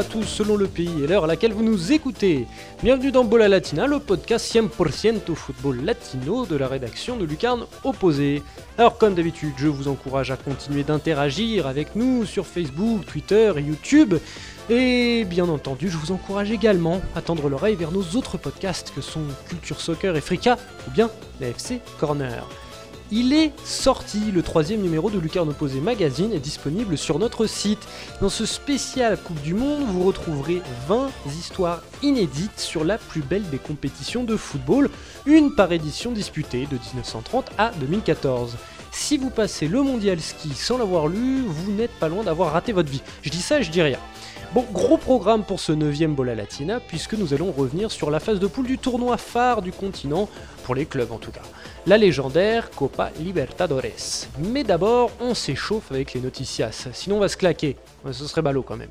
à tous selon le pays et l'heure à laquelle vous nous écoutez. Bienvenue dans Bola Latina, le podcast 100% football latino de la rédaction de Lucarne Opposé. Alors comme d'habitude, je vous encourage à continuer d'interagir avec nous sur Facebook, Twitter et YouTube. Et bien entendu, je vous encourage également à tendre l'oreille vers nos autres podcasts que sont Culture Soccer et Frika, ou bien la FC Corner. Il est sorti, le troisième numéro de Lucarne Opposé Magazine est disponible sur notre site. Dans ce spécial Coupe du Monde, vous retrouverez 20 histoires inédites sur la plus belle des compétitions de football, une par édition disputée de 1930 à 2014. Si vous passez le mondial ski sans l'avoir lu, vous n'êtes pas loin d'avoir raté votre vie. Je dis ça je dis rien. Bon, gros programme pour ce 9ème Bola Latina, puisque nous allons revenir sur la phase de poule du tournoi phare du continent, les clubs en tout cas, la légendaire Copa Libertadores. Mais d'abord, on s'échauffe avec les noticias, sinon on va se claquer, ce serait ballot quand même.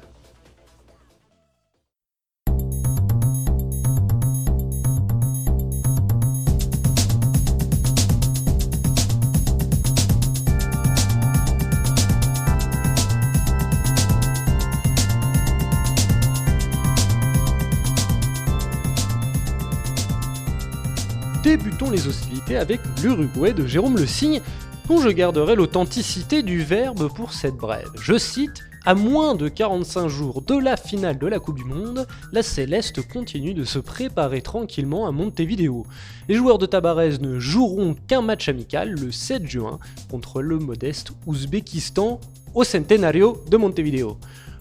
Débutons les hostilités avec l'Uruguay de Jérôme Le Signe, dont je garderai l'authenticité du verbe pour cette brève. Je cite à moins de 45 jours de la finale de la Coupe du Monde, la Céleste continue de se préparer tranquillement à Montevideo. Les joueurs de Tabarez ne joueront qu'un match amical le 7 juin contre le modeste Ouzbékistan au Centenario de Montevideo.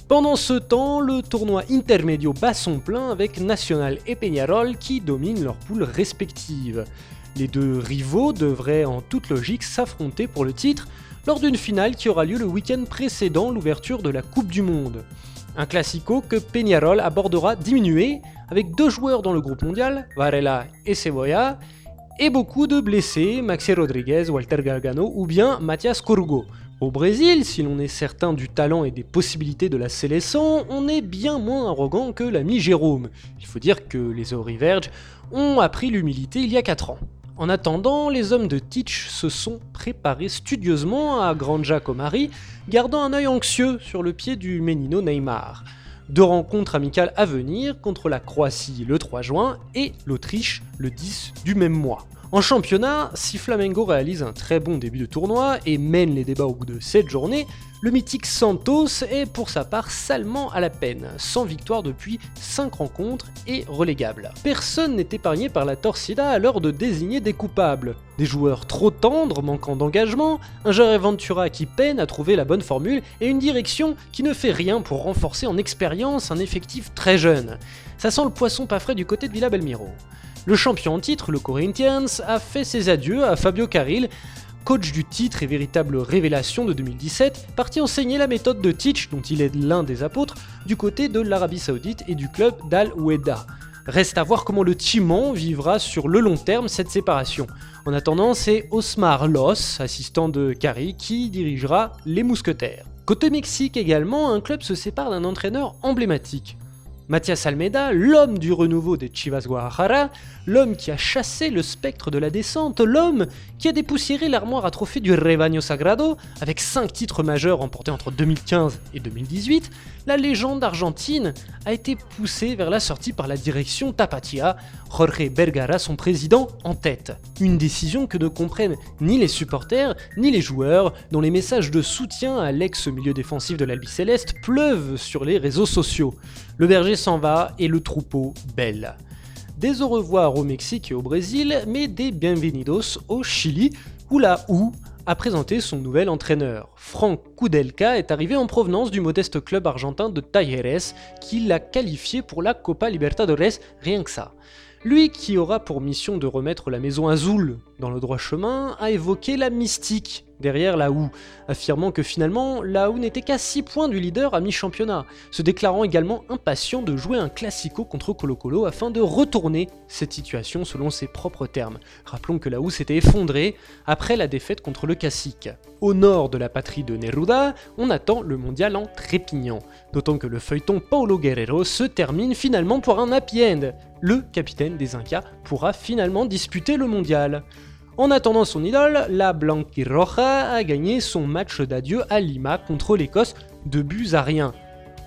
Pendant ce temps, le tournoi intermédio bat son plein avec Nacional et Peñarol qui dominent leurs poules respectives. Les deux rivaux devraient en toute logique s'affronter pour le titre lors d'une finale qui aura lieu le week-end précédent l'ouverture de la Coupe du Monde. Un classico que Peñarol abordera diminué, avec deux joueurs dans le groupe mondial, Varela et Cebolla, et beaucoup de blessés, Maxi Rodriguez, Walter Gargano ou bien Mathias Corugo. Au Brésil, si l'on est certain du talent et des possibilités de la sélection, on est bien moins arrogant que l'ami Jérôme. Il faut dire que les Auriverges ont appris l'humilité il y a 4 ans. En attendant, les hommes de Teach se sont préparés studieusement à Granja Comari, gardant un œil anxieux sur le pied du Menino Neymar. Deux rencontres amicales à venir contre la Croatie le 3 juin et l'Autriche le 10 du même mois. En championnat, si Flamengo réalise un très bon début de tournoi et mène les débats au bout de 7 journées, le mythique Santos est pour sa part salement à la peine, sans victoire depuis 5 rencontres et relégable. Personne n'est épargné par la torcida à de désigner des coupables. Des joueurs trop tendres, manquant d'engagement, un Jair Ventura qui peine à trouver la bonne formule et une direction qui ne fait rien pour renforcer en expérience un effectif très jeune. Ça sent le poisson pas frais du côté de Villa Belmiro. Le champion en titre, le Corinthians, a fait ses adieux à Fabio Caril, coach du titre et véritable révélation de 2017, parti enseigner la méthode de Teach, dont il est l'un des apôtres, du côté de l'Arabie Saoudite et du club d'Al Weda. Reste à voir comment le Timon vivra sur le long terme cette séparation. En attendant, c'est Osmar Los, assistant de Caril, qui dirigera les Mousquetaires. Côté Mexique également, un club se sépare d'un entraîneur emblématique. Mathias Almeida, l'homme du renouveau des Chivas Guadalajara, l'homme qui a chassé le spectre de la descente, l'homme qui a dépoussiéré l'armoire à trophées du Rebaño Sagrado avec 5 titres majeurs remportés entre 2015 et 2018, la légende argentine a été poussée vers la sortie par la direction Tapatia, Jorge Bergara son président en tête. Une décision que ne comprennent ni les supporters ni les joueurs, dont les messages de soutien à l'ex-milieu défensif de l'Albi Céleste pleuvent sur les réseaux sociaux. Le berger s'en va et le troupeau belle. Des au revoir au Mexique et au Brésil, mais des bienvenidos au Chili, où la OU a présenté son nouvel entraîneur. Franck Kudelka est arrivé en provenance du modeste club argentin de Talleres, qui l'a qualifié pour la Copa Libertadores, rien que ça. Lui qui aura pour mission de remettre la maison Azul dans le droit chemin, a évoqué la mystique derrière la OU, affirmant que finalement la OU n'était qu'à 6 points du leader à mi-championnat, se déclarant également impatient de jouer un classico contre Colo Colo afin de retourner cette situation selon ses propres termes. Rappelons que la OU s'était effondrée après la défaite contre le Cacique. Au nord de la patrie de Neruda, on attend le mondial en trépignant, d'autant que le feuilleton Paulo Guerrero se termine finalement pour un happy end. Le capitaine des Incas pourra finalement disputer le mondial. En attendant son idole, la Blanquirroja a gagné son match d'adieu à Lima contre l'Écosse de buts à rien.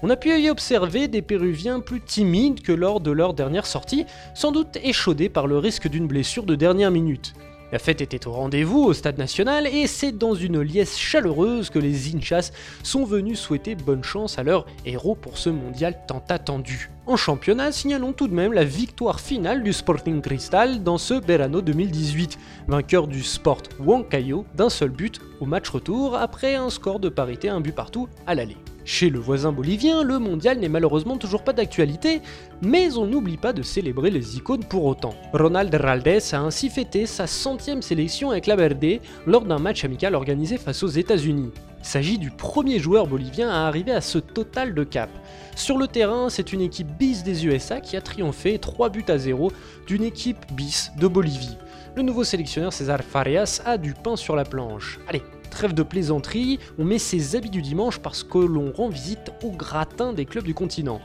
On a pu y observer des Péruviens plus timides que lors de leur dernière sortie, sans doute échaudés par le risque d'une blessure de dernière minute. La fête était au rendez-vous au stade national et c'est dans une liesse chaleureuse que les Inchas sont venus souhaiter bonne chance à leurs héros pour ce mondial tant attendu. En championnat, signalons tout de même la victoire finale du Sporting Cristal dans ce Verano 2018, vainqueur du Sport Huancayo d'un seul but au match retour après un score de parité un but partout à l'aller. Chez le voisin bolivien, le mondial n'est malheureusement toujours pas d'actualité, mais on n'oublie pas de célébrer les icônes pour autant. Ronald Raldez a ainsi fêté sa centième sélection avec la Verde lors d'un match amical organisé face aux États-Unis. Il s'agit du premier joueur bolivien à arriver à ce total de cap. Sur le terrain, c'est une équipe bis des USA qui a triomphé 3 buts à 0 d'une équipe bis de Bolivie. Le nouveau sélectionneur César Farias a du pain sur la planche. Allez, Trêve de plaisanterie, on met ses habits du dimanche parce que l'on rend visite au gratin des clubs du continent.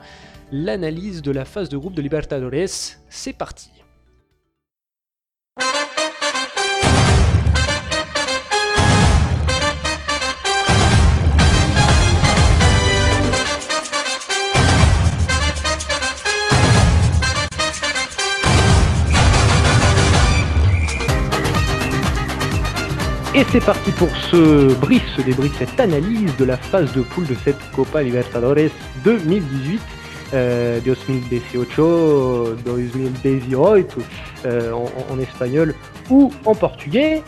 L'analyse de la phase de groupe de Libertadores, c'est parti. Et c'est parti pour ce brief, ce débrief, cette analyse de la phase de poule de cette Copa Libertadores 2018. Euh, 2018, 2018 euh, en, en, espagnol ou en portugais.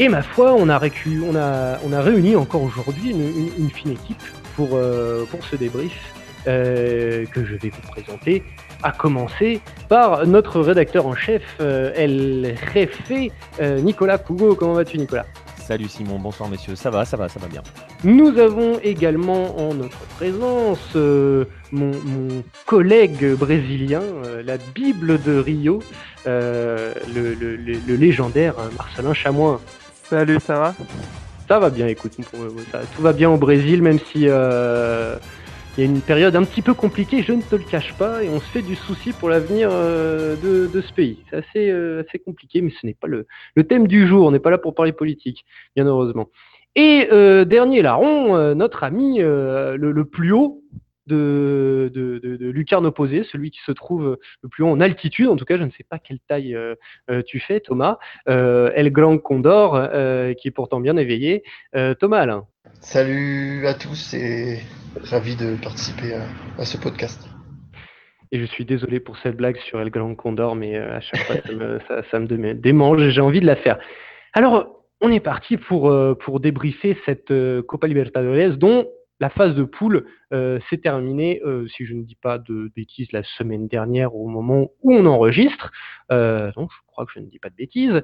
Et ma foi, on a, réuni encore aujourd'hui une, une, fine équipe pour, euh, pour ce débrief euh, que je vais vous présenter, à commencer par notre rédacteur en chef, euh, El Jefe, euh, Nicolas Pougo. Comment vas-tu, Nicolas? Salut Simon, bonsoir messieurs, ça va, ça va, ça va bien. Nous avons également en notre présence euh, mon, mon, collègue brésilien, euh, la Bible de Rio, euh, le, le, le, légendaire Marcelin Chamois. Salut, ça va? Ça va bien, écoute, ça, tout va bien au Brésil, même si il y a une période un petit peu compliquée, je ne te le cache pas, et on se fait du souci pour l'avenir euh, de, ce pays. C'est assez, euh, assez compliqué, mais ce n'est pas le, thème du jour. On n'est pas là pour parler politique, bien heureusement. Et euh, dernier larron, notre ami le, plus haut de, lucarne opposée, celui qui se trouve le plus haut en altitude. En tout cas, je ne sais pas quelle taille tu fais, Thomas. El Grand Condor, qui est pourtant bien éveillé. Thomas, Alain. Salut à tous et ravi de participer à, ce podcast. Et je suis désolé pour cette blague sur El Grand Condor, mais à chaque fois, ça me, ça, me démange et j'ai envie de la faire. Alors, on est parti pour, pour débriefer cette Copa Libertadores dont la phase de poule euh, s'est terminée, euh, si je ne dis pas de bêtises, la semaine dernière au moment où on enregistre. Euh, donc, je crois que je ne dis pas de bêtises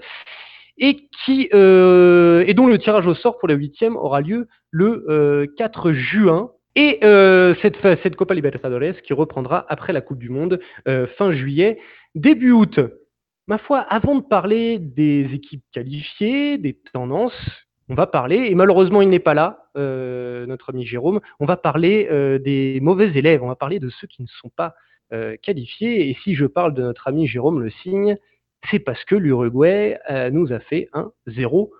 et qui euh, et dont le tirage au sort pour la huitième aura lieu le euh, 4 juin. Et euh, cette, cette Copa Libertadores qui reprendra après la Coupe du Monde fin juillet, début août. Ma foi, avant de parler des équipes qualifiées, des tendances, on va parler, et malheureusement il n'est pas là, euh, notre ami Jérôme, on va parler euh, des mauvais élèves, on va parler de ceux qui ne sont pas euh, qualifiés. Et si je parle de notre ami Jérôme Le Signe, c'est parce que l'Uruguay nous a fait un zéro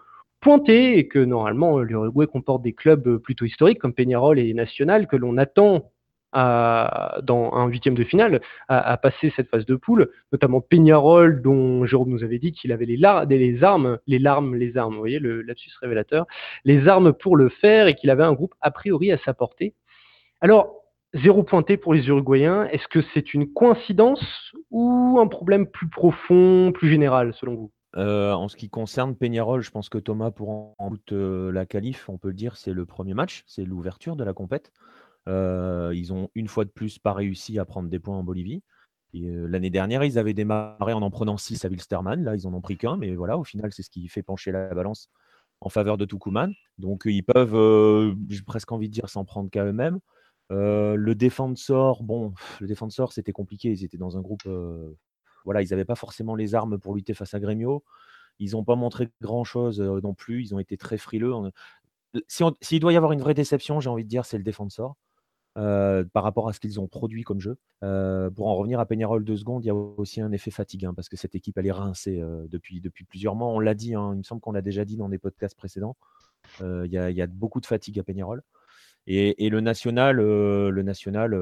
pointé et que normalement l'Uruguay comporte des clubs plutôt historiques comme Peñarol et National que l'on attend à, dans un huitième de finale à, passer cette phase de poule, notamment Peñarol dont Jérôme nous avait dit qu'il avait les, les, armes, les larmes, les armes, vous voyez le lapsus révélateur, les armes pour le faire et qu'il avait un groupe a priori à sa portée. Alors Zéro pointé pour les Uruguayens, est-ce que c'est une coïncidence ou un problème plus profond, plus général selon vous? En ce qui concerne Peñarol, je pense que Thomas pour en doute euh, la qualif, on peut le dire, c'est le premier match, c'est l'ouverture de la compète. Ils ont une fois de plus pas réussi à prendre des points en Bolivie. L'année dernière, ils avaient démarré en en prenant 6 à Wilstermann. Là, ils en ont pris qu'un, mais voilà, au final, c'est ce qui fait pencher la balance en faveur de Tucumán. Donc, ils peuvent, j'ai presque envie de dire, s'en prendre qu'à eux-mêmes. Le défenseur, bon, le défenseur, c'était compliqué. Ils étaient dans un groupe. Voilà, ils n'avaient pas forcément les armes pour lutter face à Grêmio. Ils n'ont pas montré grand-chose non plus. Ils ont été très frileux. S'il si doit y avoir une vraie déception, j'ai envie de dire, c'est le défenseur. Euh, par rapport à ce qu'ils ont produit comme jeu. Pour en revenir à Peñarol deux secondes, il y a aussi un effet fatigue, hein, parce que cette équipe, elle est rincée depuis, depuis plusieurs mois. On l'a dit, hein, il me semble qu'on l'a déjà dit dans des podcasts précédents. Il y, a, y, a beaucoup de fatigue à Peñarol. Et, le national, le national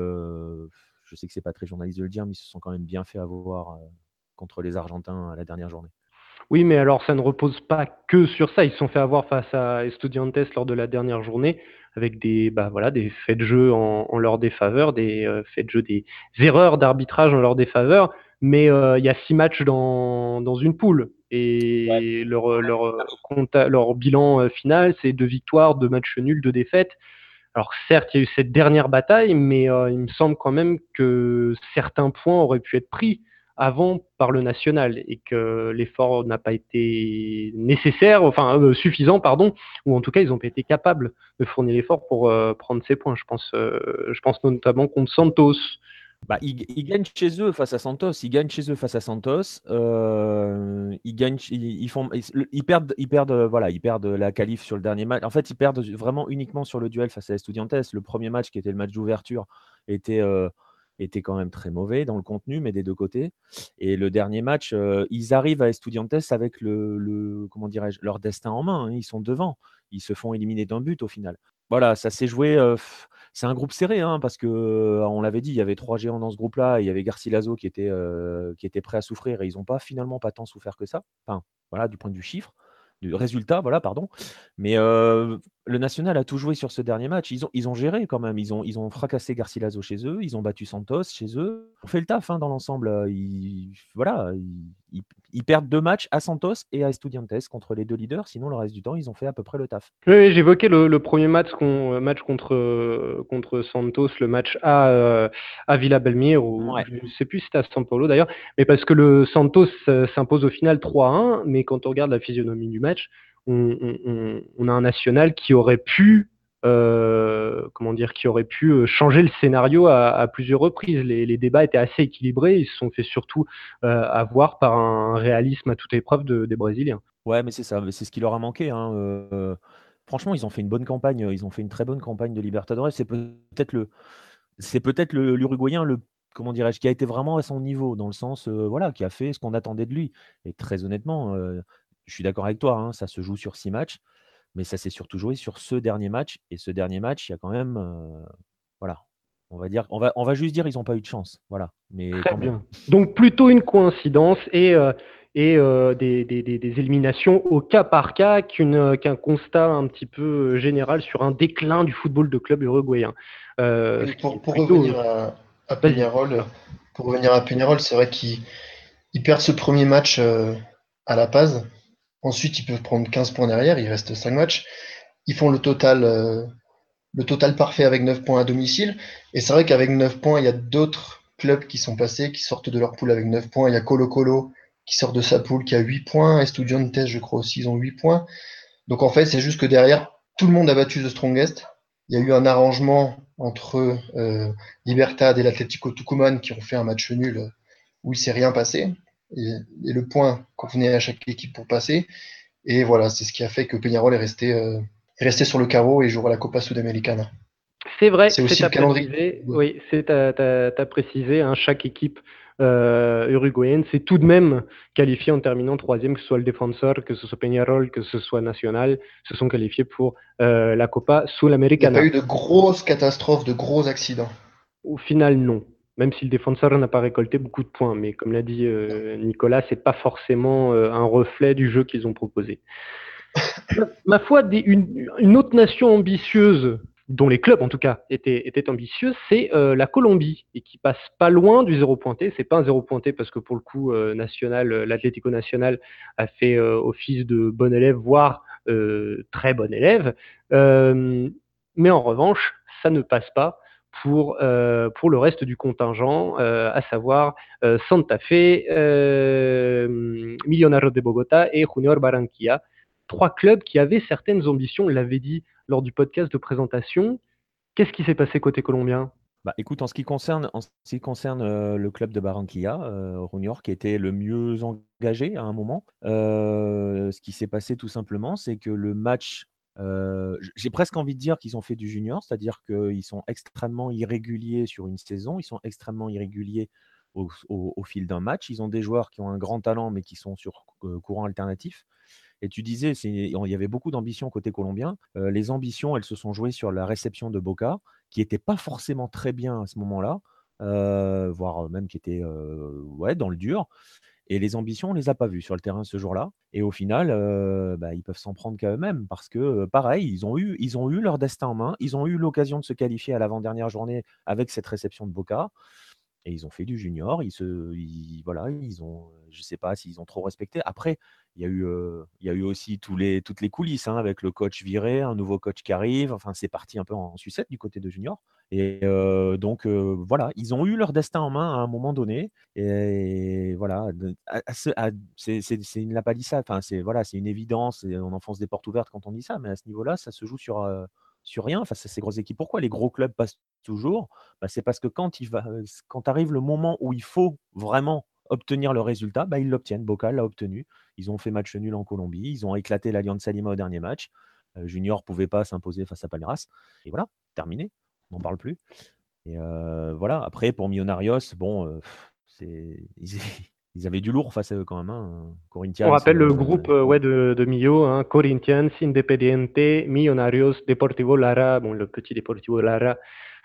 je sais que c'est pas très journaliste de le dire, mais ils se sont quand même bien fait avoir contre les Argentins à la dernière journée. Oui, mais alors ça ne repose pas que sur ça. Ils se sont fait avoir face à Estudiantes lors de la dernière journée avec des, bah, voilà, des faits de jeu en, leur défaveur, des euh, faits de jeu, des erreurs d'arbitrage en leur défaveur. Mais euh, il y a six matchs dans, dans une poule. Et leur, leur, leur, bilan euh, final, c'est deux victoires, deux matchs nuls, deux défaites. Alors certes, il y a eu cette dernière bataille, mais il me semble quand même que certains points auraient pu être pris avant par le national et que l'effort n'a pas été nécessaire, enfin euh, suffisant, pardon, ou en tout cas ils n'ont pas été capables de fournir l'effort pour euh, prendre ces points. Je pense, euh, je pense notamment contre Santos. Bah, ils, gagnent chez eux face à Santos. Ils gagnent chez eux face à Santos. ils gagnent, ils, perdent, perdent, voilà, ils perdent la qualif sur le dernier match. En fait, ils perdent vraiment uniquement sur le duel face à Estudiantes. Le premier match qui était le match d'ouverture était était quand même très mauvais dans le contenu, mais des deux côtés. Et le dernier match, euh, ils arrivent à Estudiantes avec le, comment dirais-je, leur destin en main. Hein. Ils sont devant. Ils se font éliminer d'un but au final. Voilà, ça s'est joué. C'est un groupe serré, hein, parce que on l'avait dit, il y avait trois géants dans ce groupe-là. Il y avait Garcilaso qui était, qui était prêt à souffrir et ils n'ont pas finalement pas tant souffert que ça. Enfin, voilà, du point de vue chiffre du résultat, voilà, pardon. Mais le national a tout joué sur ce dernier match. Ils ont, géré quand même. Ils ont, ils ont fracassé Garcilaso chez eux. Ils ont battu Santos chez eux. On fait le taf hein, dans l'ensemble. Voilà, ils, perdent deux matchs à Santos et à Estudiantes contre les deux leaders. Sinon, le reste du temps, ils ont fait à peu près le taf. Oui, j'évoquais le, premier match, match contre, contre Santos, le match à, à Villa Belmire, ou je ne sais plus si c'était à San Paulo d'ailleurs, mais parce que le Santos euh, s'impose au final 3-1. Mais quand on regarde la physionomie du match, on, a un national qui aurait pu euh, comment dire, qui aurait pu euh, changer le scénario à, plusieurs reprises. Les, débats étaient assez équilibrés, ils se sont fait surtout euh, avoir par un réalisme à toute épreuve des Brésiliens. Ouais, mais c'est ça, c'est ce qui leur a manqué. Hein, franchement, ils ont fait une bonne campagne, ils ont fait une très bonne campagne de Libertadores. C'est peut-être le, c'est peut-être l'Uruguayen le, comment dirais-je, qui a été vraiment à son niveau, dans le sens, voilà, qui a fait ce qu'on attendait de lui. Et très honnêtement, je suis d'accord avec toi, hein, ça se joue sur six matchs, mais ça s'est surtout joué sur ce dernier match. Et ce dernier match, il y a quand même, euh, voilà, on va dire, on va, on va juste dire ils n'ont pas eu de chance, voilà. Mais Très bien. Donc plutôt une coïncidence et euh, et euh, des, éliminations au cas par cas qu'un constat un petit peu général sur un déclin du football de club uruguayen. pour, revenir à, à Peñarol, pour revenir à Peñarol, c'est vrai qu'ils perdent ce premier match à La Paz Ensuite, ils peuvent prendre 15 points derrière, il reste 5 matchs. Ils font le total, euh, le total parfait avec 9 points à domicile. Et c'est vrai qu'avec 9 points, il y a d'autres clubs qui sont passés, qui sortent de leur poule avec 9 points. Il y a Colo Colo qui sort de sa poule, qui a 8 points. Estudiantes, je crois aussi, ils ont 8 points. Donc en fait, c'est juste que derrière, tout le monde a battu The Strongest. Il y a eu un arrangement entre euh, Libertad et l'Atlético Tucumán qui ont fait un match nul où il s'est rien passé et, le point convenait à chaque équipe pour passer. Et voilà, c'est ce qui a fait que Peñarol est resté, euh, est resté sur le carreau et jouera la Copa Sudamericana. C'est vrai, c'est aussi le calendrier. oui, c'est à, préciser, hein, chaque équipe euh, uruguayenne s'est tout de même qualifiée en terminant troisième, que ce soit le Defensor, que ce soit Peñarol, que ce soit National, se sont qualifiés pour euh, la Copa Sudamericana. Il n'y a pas eu de grosses catastrophes, de gros accidents. Au final, non même si le défenseur n'a pas récolté beaucoup de points. Mais comme l'a dit euh, Nicolas, c'est pas forcément euh, un reflet du jeu qu'ils ont proposé. Ma foi, une, autre nation ambitieuse, dont les clubs en tout cas étaient, étaient ambitieux, c'est euh, la Colombie, et qui passe pas loin du zéro pointé. C'est pas un zéro pointé parce que pour le coup, national, l'Atlético National a fait office de bon élève, voire très bon élève. mais en revanche, ça ne passe pas pour, euh, pour le reste du contingent, euh, à savoir euh, Santa Fe, Millonarios de Bogota et Junior Barranquilla. Trois clubs qui avaient certaines ambitions, on l'avait dit lors du podcast de présentation. Qu'est-ce qui s'est passé côté colombien? Bah, écoute, en ce qui concerne, en ce qui concerne le club de Barranquilla, Junior, qui était le mieux engagé à un moment, ce qui s'est passé tout simplement, c'est que le match j'ai presque envie de dire qu'ils ont fait du junior, c'est-à-dire qu'ils sont extrêmement irréguliers sur une saison, ils sont extrêmement irréguliers au, fil d'un match. Ils ont des joueurs qui ont un grand talent, mais qui sont sur courant alternatif. Et tu disais, il y avait beaucoup d'ambitions côté colombien. les ambitions, elles se sont jouées sur la réception de Boca, qui n'était pas forcément très bien à ce moment-là, voire même qui était ouais, dans le dur. Et les ambitions, on ne les a pas vues sur le terrain ce jour-là. Et au final, bah, ils peuvent s'en prendre qu'à eux-mêmes parce que, pareil, ils ont, eu, ils ont eu leur destin en main. Ils ont eu l'occasion de se qualifier à l'avant-dernière journée avec cette réception de Boca. Et ils ont fait du junior. Ils se, voilà, ils ont, je ne sais pas s'ils ont trop respecté. Après, il y a eu, il y a eu aussi toutes les coulisses hein, avec le coach viré, un nouveau coach qui arrive. Enfin, c'est parti un peu en sucette du côté de Junior. Et donc, voilà, ils ont eu leur destin en main à un moment donné. Et voilà, c'est une lapalissade. Enfin, c'est voilà, une évidence. On enfonce des portes ouvertes quand on dit ça. Mais à ce niveau-là, ça se joue sur, sur rien face à ces grosses équipes. Pourquoi les gros clubs passent toujours? Bah, C'est parce que quand, arrive le moment où il faut vraiment obtenir le résultat, bah, ils l'obtiennent. Boca l'a obtenu. Ils ont fait match nul en Colombie. Ils ont éclaté l'Alliance Salima au dernier match. Junior Junior pouvait pas s'imposer face à Palmeiras. Et voilà, terminé. On n'en parle plus. Et voilà, après, pour Millonarios, bon, c'est. Ils, avaient du lourd face à eux quand même. Hein. Corinthians, On rappelle le groupe ouais, de, de hein, Corinthians, Independiente, Millonarios, Deportivo Lara, bon, le petit Deportivo Lara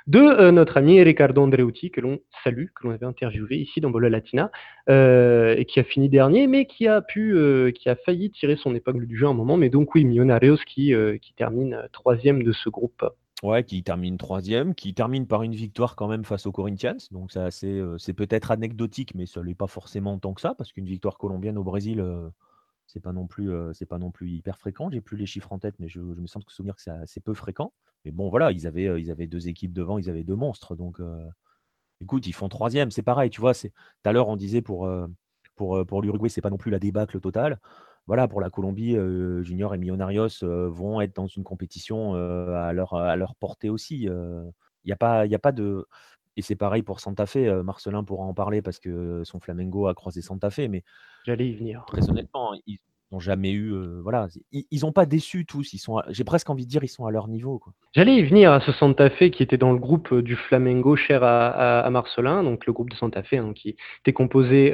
de euh, notre ami Ricardo Andreuti, que l'on salue, que l'on avait interviewé ici dans Bola Latina, euh, et qui a fini dernier, mais qui a pu, euh, qui a failli tirer son épingle du jeu à un moment. Mais donc oui, Millonarios qui, qui termine troisième de ce groupe. Ouais, qui termine troisième, qui termine par une victoire quand même face aux Corinthians. Donc c'est c'est peut-être anecdotique, mais ça n'est pas forcément tant que ça, parce qu'une victoire colombienne au Brésil, c'est pas non plus c'est pas non plus hyper fréquent. J'ai plus les chiffres en tête, mais je, me sens souvenir que c'est assez peu fréquent. Mais bon, voilà, ils avaient, ils avaient deux équipes devant, ils avaient deux monstres. Donc, écoute, ils font troisième, c'est pareil. Tu vois, tout à l'heure on disait pour pour, pour l'Uruguay, c'est pas non plus la débâcle totale. Voilà, pour la Colombie, Junior et Millonarios vont être dans une compétition à leur à leur portée aussi. Il n'y a pas, il a pas de et c'est pareil pour Santa Fe. Marcelin pourra en parler parce que son Flamengo a croisé Santa Fe, mais j'allais y venir. Très honnêtement, ils n'ont jamais eu, voilà, ils n'ont pas déçu tous. Ils sont, j'ai presque envie de dire, ils sont à leur niveau. J'allais y venir à ce Santa Fe qui était dans le groupe du Flamengo cher à, Marcelin, donc le groupe de Santa Fe hein, qui était composé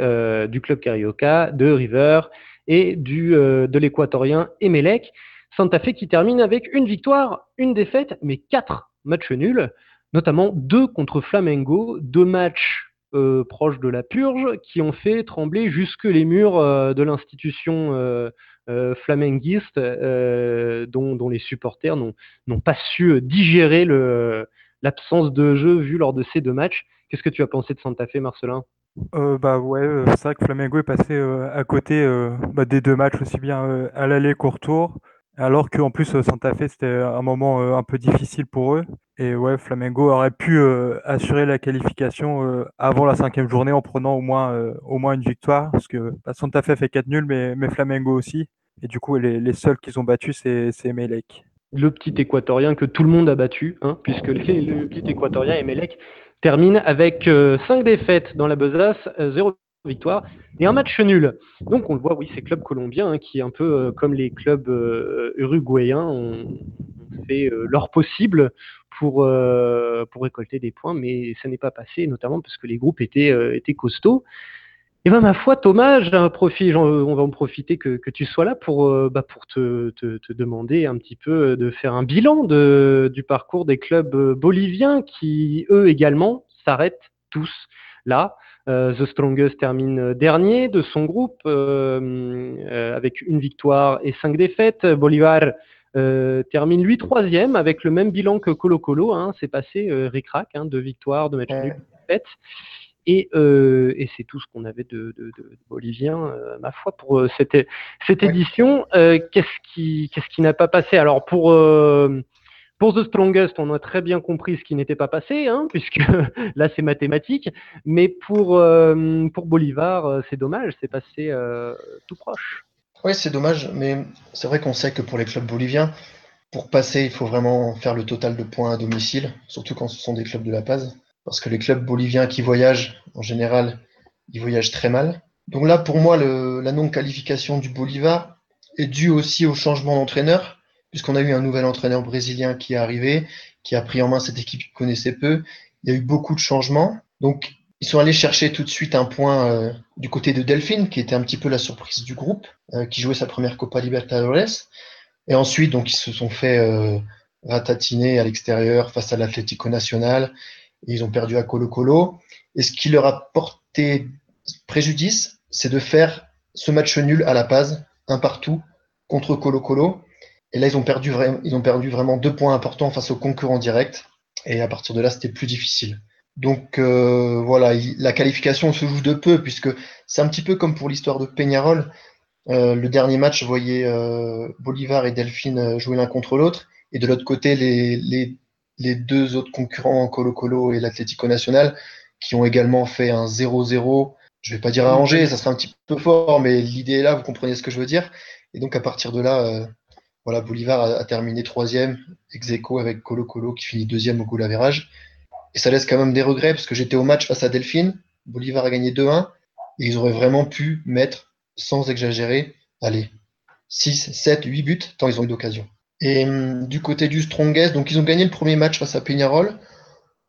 du club Carioca, de River et du de l'équatorien Emelec. Santa Fe qui termine avec une victoire, une défaite, mais quatre matchs nuls notamment deux contre Flamengo, deux matchs euh, proches de la purge qui ont fait trembler jusque les murs euh, de l'institution euh, flamenguiste dont, les supporters n'ont pas su digérer l'absence de jeu vue lors de ces deux matchs. Qu'est-ce que tu as pensé de Santa Fe, Marcelin? Bah ouais, c'est vrai que Flamengo est passé à côté bah, des deux matchs aussi bien à l'aller qu'au retour. Alors qu'en plus, Santa Fe, c'était un moment un peu difficile pour eux. Et ouais, Flamengo aurait pu euh, assurer la qualification euh, avant la cinquième journée en prenant au moins, euh, au moins une victoire. Parce que bah, Santa Fe fait 4 nuls, mais, Flamengo aussi. Et du coup, les, seuls qu'ils ont battus, c'est Melec. Le petit équatorien que tout le monde a battu, hein, puisque le petit équatorien Emelec termine avec 5 défaites dans la besace, 0 victoire et un match nul. Donc on le voit, oui, ces clubs colombiens hein, qui, un peu comme les clubs uruguayens, ont, fait leur possible pour, euh, pour récolter des points, mais ça n'est pas passé, notamment parce que les groupes étaient, euh, étaient costauds. Et ben ma foi, Thomas, profit, on va en profiter que, que tu sois là pour, euh, bah, pour te, te, te, demander un petit peu de faire un bilan de, du parcours des clubs boliviens qui, eux également, s'arrêtent tous là. The Strongest termine dernier de son groupe avec une victoire et cinq défaites. Bolivar euh, termine lui troisième avec le même bilan que Colo Colo. Hein, c'est passé euh, ric-rac, hein, deux victoires, deux matchs nuls, Et, euh, et c'est tout ce qu'on avait de, de, de, bolivien, euh, ma foi, pour euh, cette, cette édition. qu'est-ce qui, qu'est-ce qui n'a pas passé? Alors pour pour The Strongest, on a très bien compris ce qui n'était pas passé, hein, puisque là c'est mathématique. Mais pour pour Bolivar, c'est dommage, c'est passé tout proche. Oui, c'est dommage, mais c'est vrai qu'on sait que pour les clubs boliviens, pour passer, il faut vraiment faire le total de points à domicile, surtout quand ce sont des clubs de La Paz. Parce que les clubs boliviens qui voyagent, en général, ils voyagent très mal. Donc là, pour moi, la non-qualification du Bolivar est due aussi au changement d'entraîneur, puisqu'on a eu un nouvel entraîneur brésilien qui est arrivé, qui a pris en main cette équipe qu'il connaissait peu. Il y a eu beaucoup de changements. Donc Ils sont allés chercher tout de suite un point du côté de Delphine, qui était un petit peu la surprise du groupe, qui jouait sa première Copa Libertadores. Et ensuite, donc, ils se sont fait ratatiner à l'extérieur face à l'Atlético Nacional. Ils ont perdu à Colo Colo. Et ce qui leur a porté préjudice, c'est de faire ce match nul à la base, un partout, contre Colo Colo. Et là, ils ont perdu, ils ont perdu vraiment deux points importants face aux concurrents directs. Et à partir de là, c'était plus difficile. Donc euh, voilà, la qualification se joue de peu, puisque c'est un petit peu comme pour l'histoire de Peñarol. Euh, le dernier match voyait euh, Bolivar et Delphine jouer l'un contre l'autre. Et de l'autre côté, les, les, deux autres concurrents, Colo Colo et l'Atlético Nacional, qui ont également fait un 0-0. Je vais pas dire arrangé, ça serait un petit peu fort, mais l'idée est là, vous comprenez ce que je veux dire. Et donc à partir de là, euh, voilà, Bolivar a, terminé troisième, ex aequo avec Colo Colo qui finit deuxième au goal. Et ça laisse quand même des regrets parce que j'étais au match face à Delphine, Bolivar a gagné 2-1 et ils auraient vraiment pu mettre, sans exagérer, allez, 6, 7, 8 buts tant ils ont eu d'occasion. Et hum, du côté du Strongest, donc ils ont gagné le premier match face à Peñarol.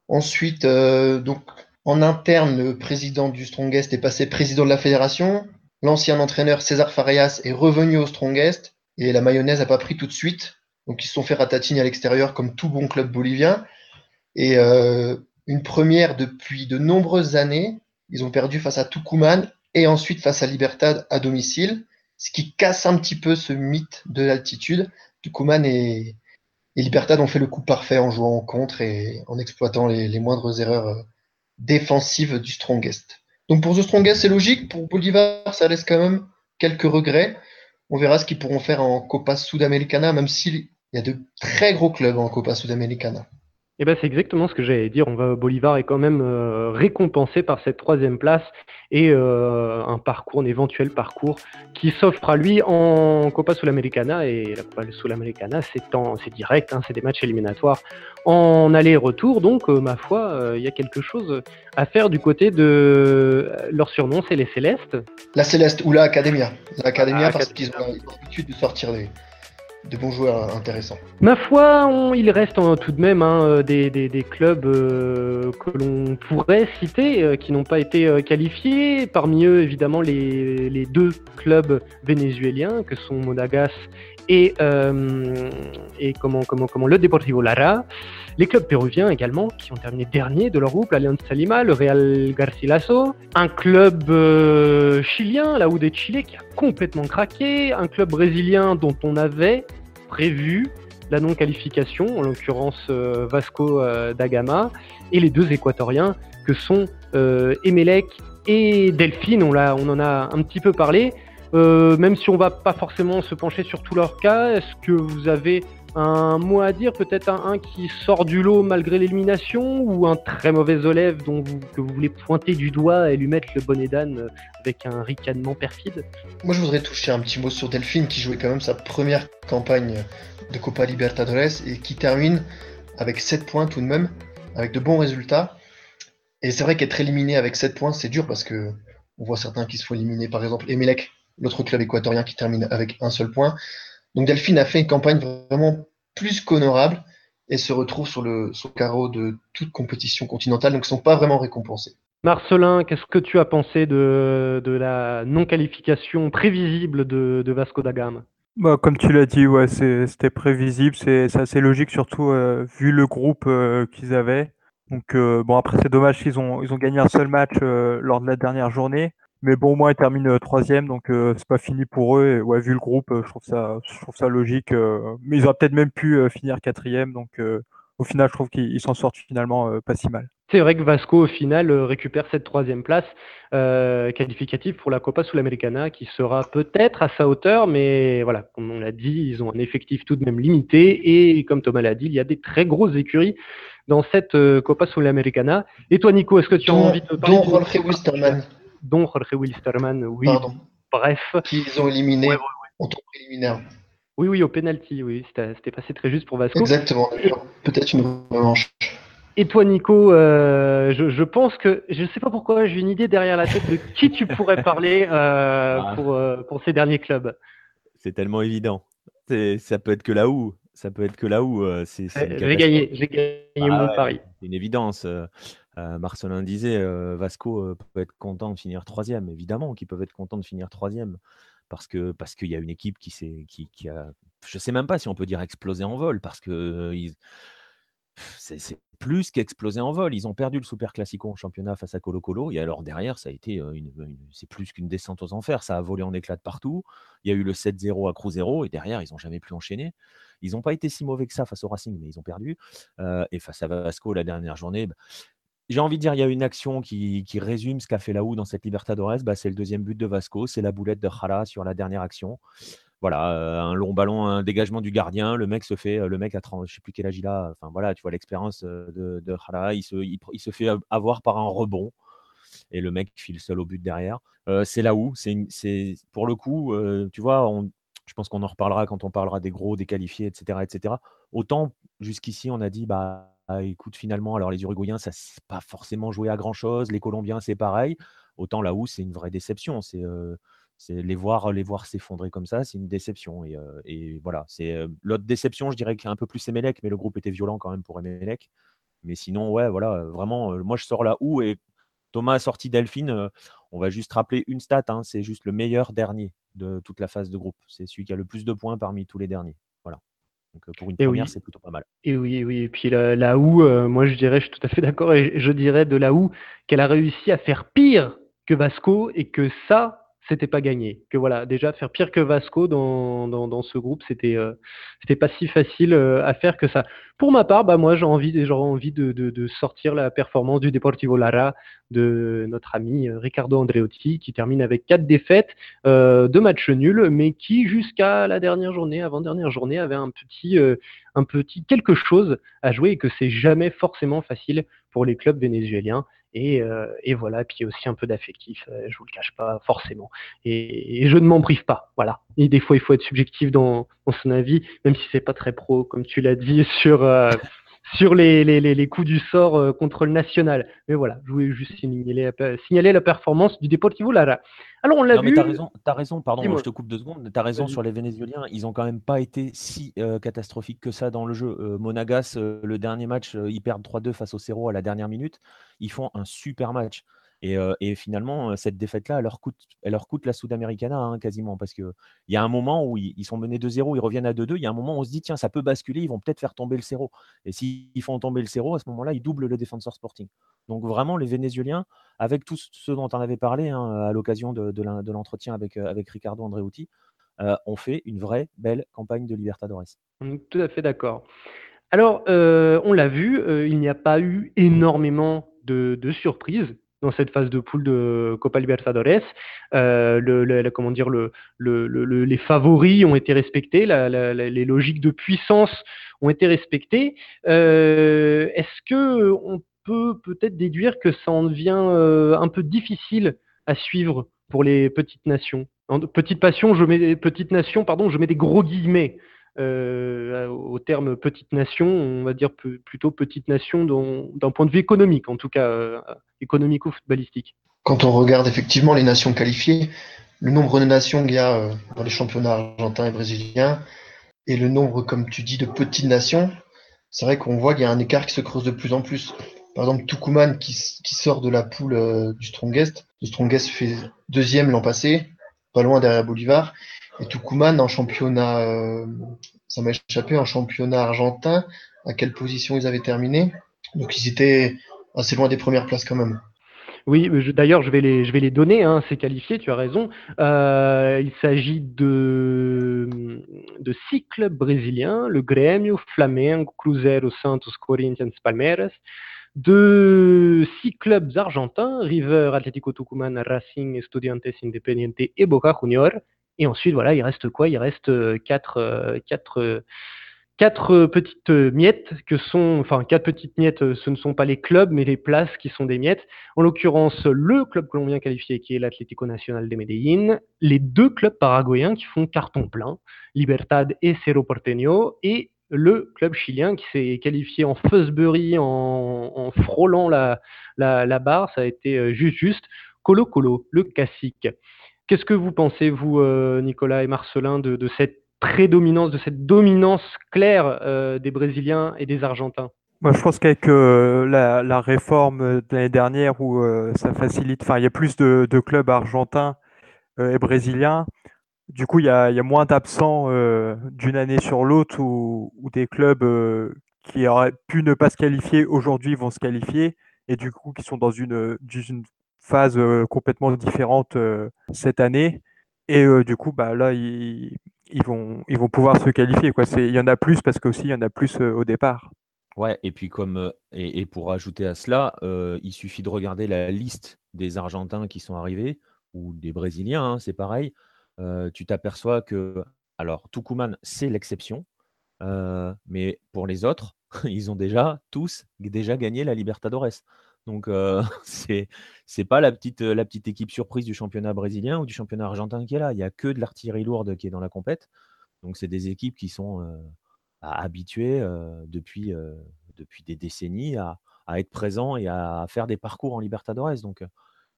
Ensuite, euh, donc en interne, le président du Strongest est passé président de la fédération. L'ancien entraîneur César Farias est revenu au Strongest et la mayonnaise n'a pas pris tout de suite. Donc ils se sont fait ratatiner à l'extérieur comme tout bon club bolivien. Et euh, une première depuis de nombreuses années, ils ont perdu face à Tucumán et ensuite face à Libertad à domicile, ce qui casse un petit peu ce mythe de l'altitude Tucumán et, Libertad ont fait le coup parfait en jouant en contre et en exploitant les, moindres erreurs euh, défensives du Strongest. Donc pour The Strongest, c'est logique. Pour Bolivar, ça laisse quand même quelques regrets. On verra ce qu'ils pourront faire en Copa Sudamericana, même s'il y a de très gros clubs en Copa Sudamericana. Eh ben, c'est exactement ce que j'allais dire. On va, Bolivar est quand même euh, récompensé par cette troisième place et euh, un parcours, un éventuel parcours qui s'offre à lui en Copa Sudamericana. Et la Copa Sudamericana, c'est, c'est direct, hein, c'est des matchs éliminatoires en aller-retour. Donc, euh, ma foi, il y a quelque chose à faire du côté de leur surnom, c'est les Célestes. La Céleste ou la Academia. L'Academia ah, parce qu'ils ont l'habitude de sortir des de bons joueurs intéressants. Ma foi, il reste tout de même hein, euh, des, clubs euh, que l'on pourrait citer euh, qui n'ont pas été qualifiés. Parmi eux, évidemment, les, deux clubs vénézuéliens que sont Monagas et, et comment, le Deportivo Lara. Les clubs péruviens également, qui ont terminé dernier de leur groupe, l'Alianza Lima, le Real Garcilaso. Un club chilien, la de Chile, qui a complètement craqué. Un club brésilien dont on avait prévu la non-qualification, en l'occurrence euh, Vasco euh, da Gama, et les deux équatoriens que sont euh, Emelec et Delphine. On en a un petit peu parlé. Même si on va pas forcément se pencher sur tous leurs cas, est-ce que vous avez un mot à dire, peut-être un, qui sort du lot malgré l'élimination, ou un très mauvais élève dont que vous voulez pointer du doigt et lui mettre le bonnet d'âne avec un ricanement perfide? Moi, je voudrais toucher un petit mot sur Delphine, qui jouait quand même sa première campagne de Copa Libertadores et qui termine avec 7 points tout de même, avec de bons résultats. Et c'est vrai qu'être éliminé avec 7 points, c'est dur parce que on voit certains qui se font éliminer, par exemple Emelec, l'autre club équatorien qui termine avec un seul point. Donc Delphine a fait une campagne vraiment plus qu'honorable et se retrouve sur le, carreau de toute compétition continentale, donc ils ne sont pas vraiment récompensés. Marcelin, qu'est-ce que tu as pensé de, la non-qualification prévisible de, Vasco da Gama? Bah, Comme tu l'as dit, ouais, c'était prévisible, c'est assez logique, surtout euh, vu le groupe euh, qu'ils avaient. Donc euh, bon après c'est dommage qu'ils ont ils ont gagné un seul match lors de la dernière journée. Mais bon, moi, ils terminent euh, troisième, donc euh, c'est pas fini pour eux. Et, ouais, vu le groupe, euh, je trouve ça, je trouve ça logique. mais ils auraient peut-être même pu finir quatrième, donc au final, je trouve qu'ils s'en sortent finalement pas si mal. C'est vrai que Vasco, au final, récupère cette troisième place qualificative pour la Copa Sudamericana, qui sera peut-être à sa hauteur, mais voilà, comme on l'a dit, ils ont un effectif tout de même limité, et comme Thomas l'a dit, il y a des très grosses écuries dans cette Copa Sudamericana. Et toi, Nico, est-ce que tu as envie de parler de dont Jorge Wilstermann, oui. Bref. Qu'ils ont éliminé en tour préliminaire. Oui, oui, au penalty, oui. C'était passé très juste pour Vasco. Exactement. Peut-être une revanche. Et toi, Nico, euh, je, pense que je ne sais pas pourquoi j'ai une idée derrière la tête de qui tu pourrais parler euh, ah. pour, euh, pour, ces derniers clubs. C'est tellement évident. Ça peut être que là où. Ça peut être que là où. j'ai gagné, gagné mon ah pari. C'est une évidence. Marcelin disait, Vasco peut être content de finir troisième. Évidemment qu'ils peuvent être contents de finir troisième parce que parce qu'il y a une équipe qui s'est qui, qui, a, je sais même pas si on peut dire explosé en vol parce que c'est plus qu'explosé en vol. Ils ont perdu le Super Classico en championnat face à Colo Colo et alors derrière ça a été une, c'est plus qu'une descente aux enfers. Ça a volé en éclats partout. Il y a eu le 7-0 à Cruzeiro et derrière ils n'ont jamais plus enchaîné. Ils n'ont pas été si mauvais que ça face au Racing, mais ils ont perdu. et face à Vasco la dernière journée, bah, j'ai envie de dire, il y a une action qui, résume ce qu'a fait Laou dans cette Libertadores. Bah, c'est le deuxième but de Vasco, c'est la boulette de Jara sur la dernière action. Voilà, euh, un long ballon, un dégagement du gardien. Le mec se fait, euh, le mec a 30, je sais plus quel âge il a. Enfin voilà, tu vois l'expérience euh, de, de Jara. Il se, il, se fait avoir par un rebond et le mec file seul au but derrière. c'est Laou, c'est pour le coup, tu vois, je pense qu'on en reparlera quand on parlera des gros, des qualifiés, etc., etc. Autant jusqu'ici, on a dit bah ah, écoute, finalement, alors les Uruguayens, ça c'est pas forcément joué à grand chose. Les Colombiens, c'est pareil. Autant là où c'est une vraie déception. C'est les voir les voir s'effondrer comme ça, c'est une déception. Et, voilà, c'est l'autre déception, je dirais qu'il y a un peu plus Emelec, mais le groupe était violent quand même pour Emelec. Mais sinon, ouais, voilà, vraiment, moi je sors là où et Thomas a sorti Delphine. on va juste rappeler une stat, hein, c'est juste le meilleur dernier de toute la phase de groupe. C'est celui qui a le plus de points parmi tous les derniers. Donc pour une première, c'est plutôt pas mal. Et oui, oui. Et puis là, où, moi je dirais, je suis tout à fait d'accord, et je dirais de là où qu'elle a réussi à faire pire que Vasco et que ça, c'était pas gagné. Que voilà, déjà faire pire que Vasco dans, ce groupe, c'était euh, c'était pas si facile euh, à faire que ça. Pour ma part, bah moi j'ai envie envie de, sortir la performance du Deportivo Lara de notre ami euh, Ricardo Andreotti qui termine avec quatre défaites, deux matchs nuls, mais qui jusqu'à la dernière journée, avant dernière journée, avait un petit un petit quelque chose à jouer et que c'est jamais forcément facile pour les clubs vénézuéliens. Et, euh, et, voilà, puis aussi un peu d'affectif, euh, je vous le cache pas forcément. Et, je ne m'en prive pas, voilà. Et des fois, il faut être subjectif dans, dans son avis, même si c'est pas très pro, comme tu l'as dit sur euh, sur les, les, les, coups du sort euh, contre le national. Mais voilà, je voulais juste signaler, signaler la performance du Deportivo Lara. Alors on l'a vu. Tu as raison, as raison, pardon, je te coupe deux secondes. Tu as raison sur les Vénézuéliens. Ils n'ont quand même pas été si euh, catastrophiques que ça dans le jeu. Euh, Monagas, le dernier match, ils perdent 3-2 face au Cerro à la dernière minute. Ils font un super match. Et, finalement, cette défaite-là, elle elle leur coûte la Sud-Americana hein, quasiment, parce qu'il y a un moment où ils, sont menés 2-0, ils reviennent à 2-2, il y a un moment où on se dit, tiens, ça peut basculer, ils vont peut-être faire tomber le Cerro. Et s'ils font tomber le Cerro, à ce moment-là, ils doublent le défenseur Sporting. Donc vraiment, les Vénézuéliens, avec tout ce dont on avait parlé hein, à l'occasion de, l'entretien avec, Ricardo Andreuti, ont fait une vraie belle campagne de Libertadores. Tout à fait d'accord. Alors, on l'a vu, il n'y a pas eu énormément de surprises dans cette phase de poule de Copa Libertadores. Euh, les favoris ont été respectés, les logiques de puissance ont été respectées. Euh, est-ce que on peut peut-être déduire que ça en devient euh, un peu difficile à suivre pour les petites nations? Petite passion, je mets petite nation, pardon, je mets des gros guillemets. Euh, au terme petite nation, on va dire plutôt petite nation d'un point de vue économique, en tout cas euh, économique ou footballistique. Quand on regarde effectivement les nations qualifiées, le nombre de nations qu'il y a euh, dans les championnats argentins et brésiliens, et le nombre, comme tu dis, de petites nations, c'est vrai qu'on voit qu'il y a un écart qui se creuse de plus en plus. Par exemple, Tucumán qui, qui sort de la poule du Strongest. Le Strongest fait deuxième l'an passé, pas loin derrière Bolivar. Et Tucumán en championnat, euh, ça m'a échappé, en championnat argentin, à quelle position ils avaient terminé? Donc ils étaient assez loin des premières places quand même. Oui, d'ailleurs, je vais les, je vais les donner, hein, c'est qualifié, tu as raison. Euh, il s'agit de, de six clubs brésiliens, le Grêmio, Flamengo, Cruzeiro, Santos, Corinthians, Palmeiras. De six clubs argentins, River, Atlético Tucumán, Racing, Estudiantes Independiente et Boca Juniors. Et ensuite, voilà, il reste quoi? Il reste euh, quatre, euh, quatre, euh, quatre petites miettes que sont, enfin quatre petites miettes, ce ne sont pas les clubs, mais les places qui sont des miettes. En l'occurrence, le club colombien qualifié qui est l'Atlético Nacional de Medellín, les deux clubs paraguayens qui font carton plein, Libertad et Cerro Porteño, et le club chilien qui s'est qualifié en Fusbury en, frôlant la, la, la, barre, ça a été juste juste. Colo Colo, le classique. Qu'est-ce que vous pensez, vous, euh, Nicolas et Marcelin, de, cette prédominance, de cette dominance claire euh, des Brésiliens et des Argentins? Moi, je pense qu'avec la, réforme de l'année dernière où ça facilite, enfin, il y a plus de, clubs argentins et brésiliens, du coup, il y a, moins d'absents d'une année sur l'autre où, des clubs qui auraient pu ne pas se qualifier aujourd'hui vont se qualifier et du coup qui sont dans une, une phase complètement différente cette année. Et du coup, bah, là, ils, vont, ils vont pouvoir se qualifier. Quoi. Il y en a plus parce qu'aussi, il y en a plus au départ. Ouais, et puis comme et, pour ajouter à cela, il suffit de regarder la liste des Argentins qui sont arrivés, ou des Brésiliens, hein, c'est pareil. tu t'aperçois que, alors, Tucumán, c'est l'exception, mais pour les autres, ils ont déjà tous déjà gagné la Libertadores. Donc, euh, c'est pas la petite, la petite équipe surprise du championnat brésilien ou du championnat argentin qui est là. Il n'y a que de l'artillerie lourde qui est dans la compète. Donc, c'est des équipes qui sont bah, habituées depuis, depuis des décennies à, à, être présents et à faire des parcours en Libertadores. Donc,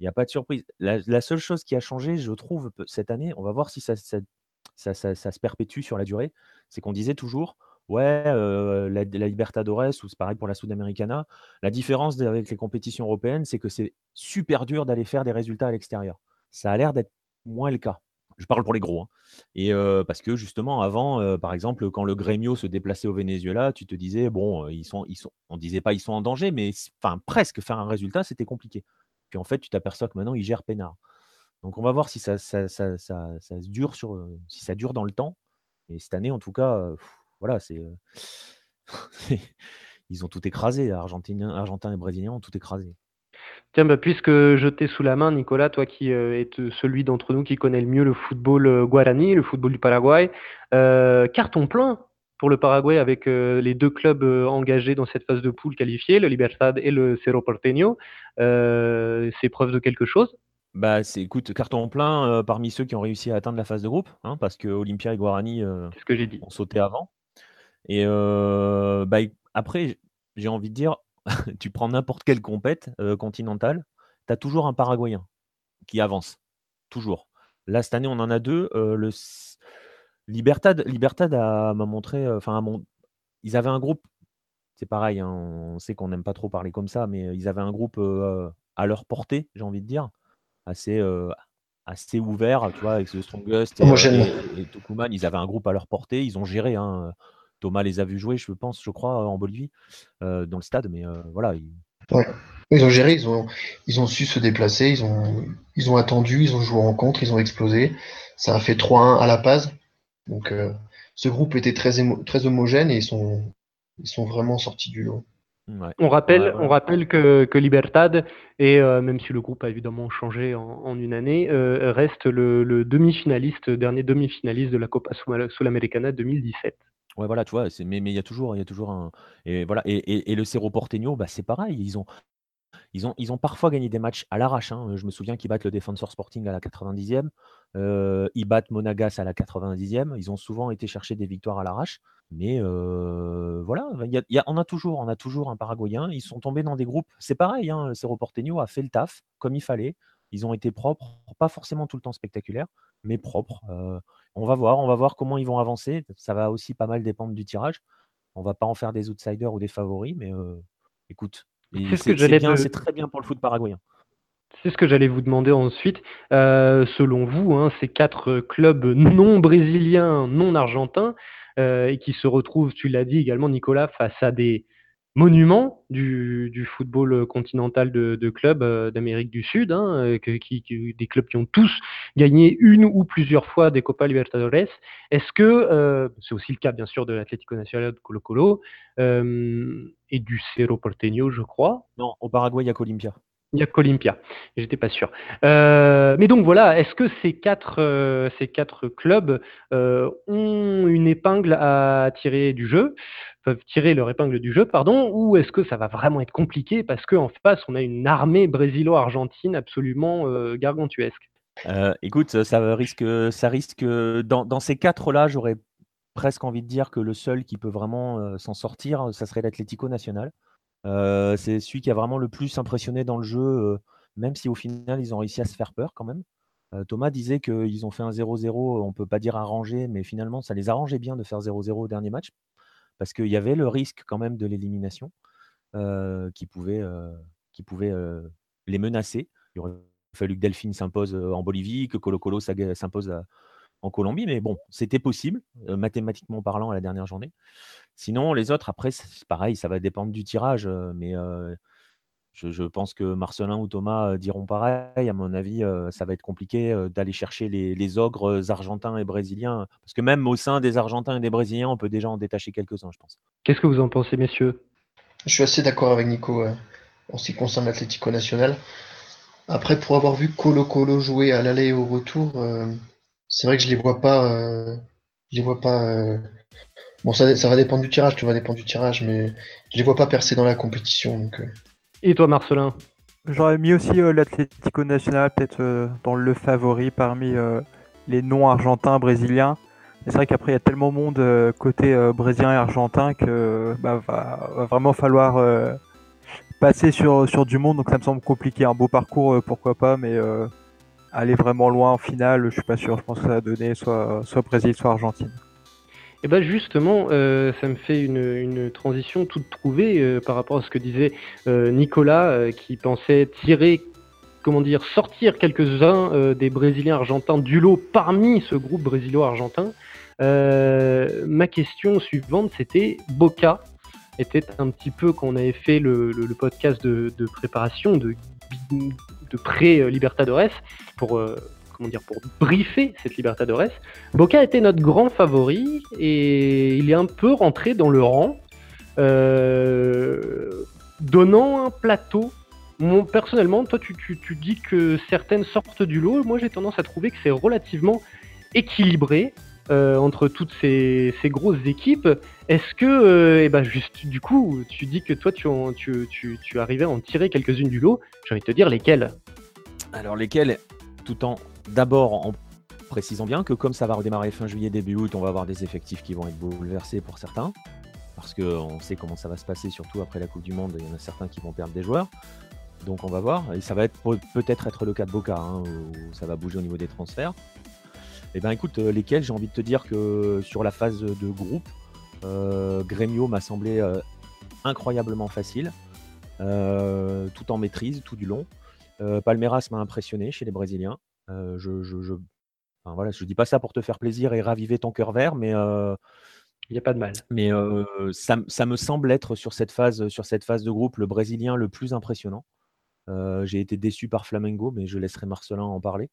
il n'y a pas de surprise. La, seule chose qui a changé, je trouve, cette année, on va voir si ça, ça, ça, ça se perpétue sur la durée, c'est qu'on disait toujours Ouais, la, la Libertadores, ou c'est pareil pour la Sudamericana. La différence avec les compétitions européennes, c'est que c'est super dur d'aller faire des résultats à l'extérieur. Ça a l'air d'être moins le cas. Je parle pour les gros. Hein. Et parce que justement, avant, par exemple, quand le Grêmio se déplaçait au Venezuela, tu te disais, bon, ils sont, ils sont, on disait pas ils sont en danger, mais enfin presque faire un résultat, c'était compliqué. Puis en fait, tu t'aperçois que maintenant, ils gèrent peinard. Donc on va voir si ça, ça, ça, ça, dure sur, si ça dure dans le temps. Et cette année, en tout cas, voilà, c'est. ils ont tout écrasé. Argentiniens, Argentins et Brésiliens ont tout écrasé. Tiens, bah, puisque je t'ai sous la main, Nicolas, toi qui es celui d'entre nous qui connaît le mieux le football guarani, le football du Paraguay, carton plein pour le Paraguay avec les deux clubs engagés dans cette phase de poule qualifiée, le Libertad et le Cerro Porteño. c'est preuve de quelque chose? Bah, c'est écoute, carton plein parmi ceux qui ont réussi à atteindre la phase de groupe, hein, parce que Olympia et Guarani ce que j'ai dit. ont sauté avant. Et bah, après, j'ai envie de dire, tu prends n'importe quelle compète continentale, tu as toujours un Paraguayen qui avance. Toujours. Là, cette année, on en a deux. le Libertad, Libertad m'a montré, enfin, ils avaient un groupe. C'est pareil, hein, on sait qu'on n'aime pas trop parler comme ça, mais ils avaient un groupe à leur portée, j'ai envie de dire, assez, assez ouvert, tu vois, avec The Strongest et, et, ils avaient un groupe à leur portée, ils ont géré. Hein, Thomas les a vus jouer, je pense, je crois, en Bolivie, euh, dans le stade, mais euh, voilà. Ils... ils... ont géré, ils ont, ils ont su se déplacer, ils ont, ils ont attendu, ils ont joué en rencontre, ils ont explosé. Ça a fait 3-1 à la Paz. Donc euh, ce groupe était très, très homogène et ils sont, ils sont vraiment sortis du lot. On rappelle, on rappelle que, que Libertad, et même si le groupe a évidemment changé en, une année, reste le, demi-finaliste, dernier demi-finaliste de la Copa Sudamericana 2017. Ouais, voilà, tu vois, mais mais il y a toujours il y a toujours un et voilà et et le Cerro Porteño, bah, c'est pareil, ils ont ils ont ils ont parfois gagné des matchs à l'arrache, hein. Je me souviens qu'ils battent le Defensor Sporting à la 90e, euh, ils battent Monagas à la 90e. Ils ont souvent été chercher des victoires à l'arrache, mais euh, voilà, il on a toujours on a toujours un Paraguayen. Ils sont tombés dans des groupes c'est pareil, hein, le Cerro Porteño a fait le taf comme il fallait. Ils ont été propres, pas forcément tout le temps spectaculaires, mais propres, euh, on va voir, on va voir comment ils vont avancer. Ça va aussi pas mal dépendre du tirage. On va pas en faire des outsiders ou des favoris, mais écoute, c'est très bien pour le foot paraguayen. C'est ce que j'allais vous demander ensuite. selon vous, hein, ces quatre clubs non brésiliens, non argentins, et qui se retrouvent, tu l'as dit également, Nicolas, face à des monument du, football continental de, clubs euh, d'Amérique du Sud, hein, euh, des clubs qui ont tous gagné une ou plusieurs fois des Copa Libertadores. Est-ce que, euh, c'est aussi le cas bien sûr de l'Atlético Nacional de Colo Colo et du Cerro Porteño, je crois. Non, au Paraguay, il y a qu'Olympia. Il y a qu'Olympia, j'étais pas sûr. mais donc voilà, est-ce que ces quatre, ces quatre clubs ont une épingle à tirer du jeu peuvent tirer leur épingle du jeu, pardon, ou est-ce que ça va vraiment être compliqué parce qu'en face, on a une armée brésilo-argentine absolument euh, gargantuesque? Euh, Écoute, ça risque, ça risque dans, ces quatre-là, j'aurais presque envie de dire que le seul qui peut vraiment euh, s'en sortir, ça serait l'Atlético Nacional. C'est celui qui a vraiment le plus impressionné dans le jeu, même si au final, ils ont réussi à se faire peur quand même. Thomas disait qu'ils ont fait un 0-0, on ne peut pas dire arrangé, mais finalement, ça les arrangeait bien de faire 0-0 au dernier match parce qu'il y avait le risque quand même de l'élimination. qui pouvaient, qui pouvaient les menacer. Il aurait fallu que Delphine s'impose en Bolivie, que Colo Colo s'impose en Colombie, mais bon, c'était possible, mathématiquement parlant, à la dernière journée. Sinon, les autres, après, c'est pareil, ça va dépendre du tirage, mais je, pense que Marcelin ou Thomas diront pareil. À mon avis, ça va être compliqué d'aller chercher les, ogres argentins et brésiliens. Parce que même au sein des Argentins et des Brésiliens, on peut déjà en détacher quelques-uns, je pense. Qu'est-ce que vous en pensez, messieurs? Je suis assez d'accord avec Nico en ce qui concerne l'Atlético National. Après, pour avoir vu Colo Colo jouer à l'aller et au retour, c'est vrai que je les vois pas. je les vois pas. Bon, ça, ça, va dépendre du tirage, tu vas dépendre du tirage, mais je les vois pas percer dans la compétition. Donc, et toi, Marcelin? J'aurais mis aussi euh, l'Atlético Nacional peut-être euh, dans le favori parmi euh, les non-argentins brésiliens. C'est vrai qu'après, il y a tellement de monde côté brésilien et argentin que bah, va, vraiment falloir passer sur, sur du monde. Donc ça me semble compliqué. Un beau parcours, pourquoi pas, mais aller vraiment loin en finale, je suis pas sûr. Je pense que ça va donner soit, soit Brésil, soit Argentine. Et eh bien justement, euh, ça me fait une, transition toute trouvée euh, par rapport à ce que disait euh, Nicolas, qui pensait tirer, comment dire, sortir quelques-uns des Brésiliens argentins du lot parmi ce groupe brésilo-argentin. ma question suivante, c'était Boca était un petit peu quand on avait fait le, podcast de, préparation de, de pré-Libertadores pour comment dire, pour briefer cette Libertadores. Boca était notre grand favori et il est un peu rentré dans le rang, euh, donnant un plateau. personnellement, toi, tu, dis que certaines sortent du lot. Moi, j'ai tendance à trouver que c'est relativement équilibré. Euh, entre toutes ces, grosses équipes. Est-ce que, euh, eh ben juste du coup, tu dis que toi tu, arrivais à en tirer quelques-unes du lot. J'ai envie de te dire lesquelles? Alors lesquelles, tout en D'abord, en précisant bien que comme ça va redémarrer fin juillet, début août, on va avoir des effectifs qui vont être bouleversés pour certains. Parce qu'on sait comment ça va se passer, surtout après la Coupe du Monde, il y en a certains qui vont perdre des joueurs. Donc on va voir. Et ça va être peut-être être le cas de Boca, hein, où ça va bouger au niveau des transferts. Eh bien écoute, euh, lesquels j'ai envie de te dire que sur la phase de groupe, euh, Gremio m'a semblé euh, incroyablement facile, tout en maîtrise, tout du long. Palmeiras m'a impressionné chez les Brésiliens. Euh, je, je, je, voilà, je dis pas ça pour te faire plaisir et raviver ton cœur vert, mais euh, il n'y a pas de mal. Mais euh, ça, ça, me semble être sur cette phase, sur cette phase de groupe le Brésilien le plus impressionnant. J'ai été déçu par Flamengo, mais je laisserai Marcelin en parler.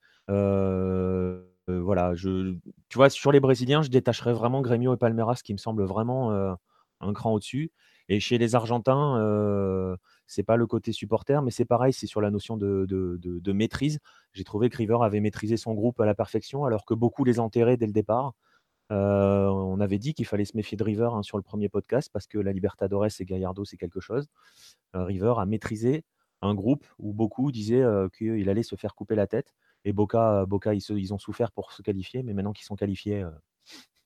Voilà, je, tu vois, sur les Brésiliens, je détacherais vraiment Grêmio et Palmeiras, qui me semble vraiment un cran au-dessus. Et chez les Argentins, c'est pas le côté supporter, mais c'est pareil, c'est sur la notion de, maîtrise. J'ai trouvé que River avait maîtrisé son groupe à la perfection, alors que beaucoup les enterraient dès le départ. Euh, on avait dit qu'il fallait se méfier de River hein, sur le premier podcast parce que la Libertadores et Gallardo, c'est quelque chose. Euh, River a maîtrisé un groupe où beaucoup disaient euh, qu'il allait se faire couper la tête. Et Boca, Boca ils, ont souffert pour se qualifier, mais maintenant qu'ils sont qualifiés,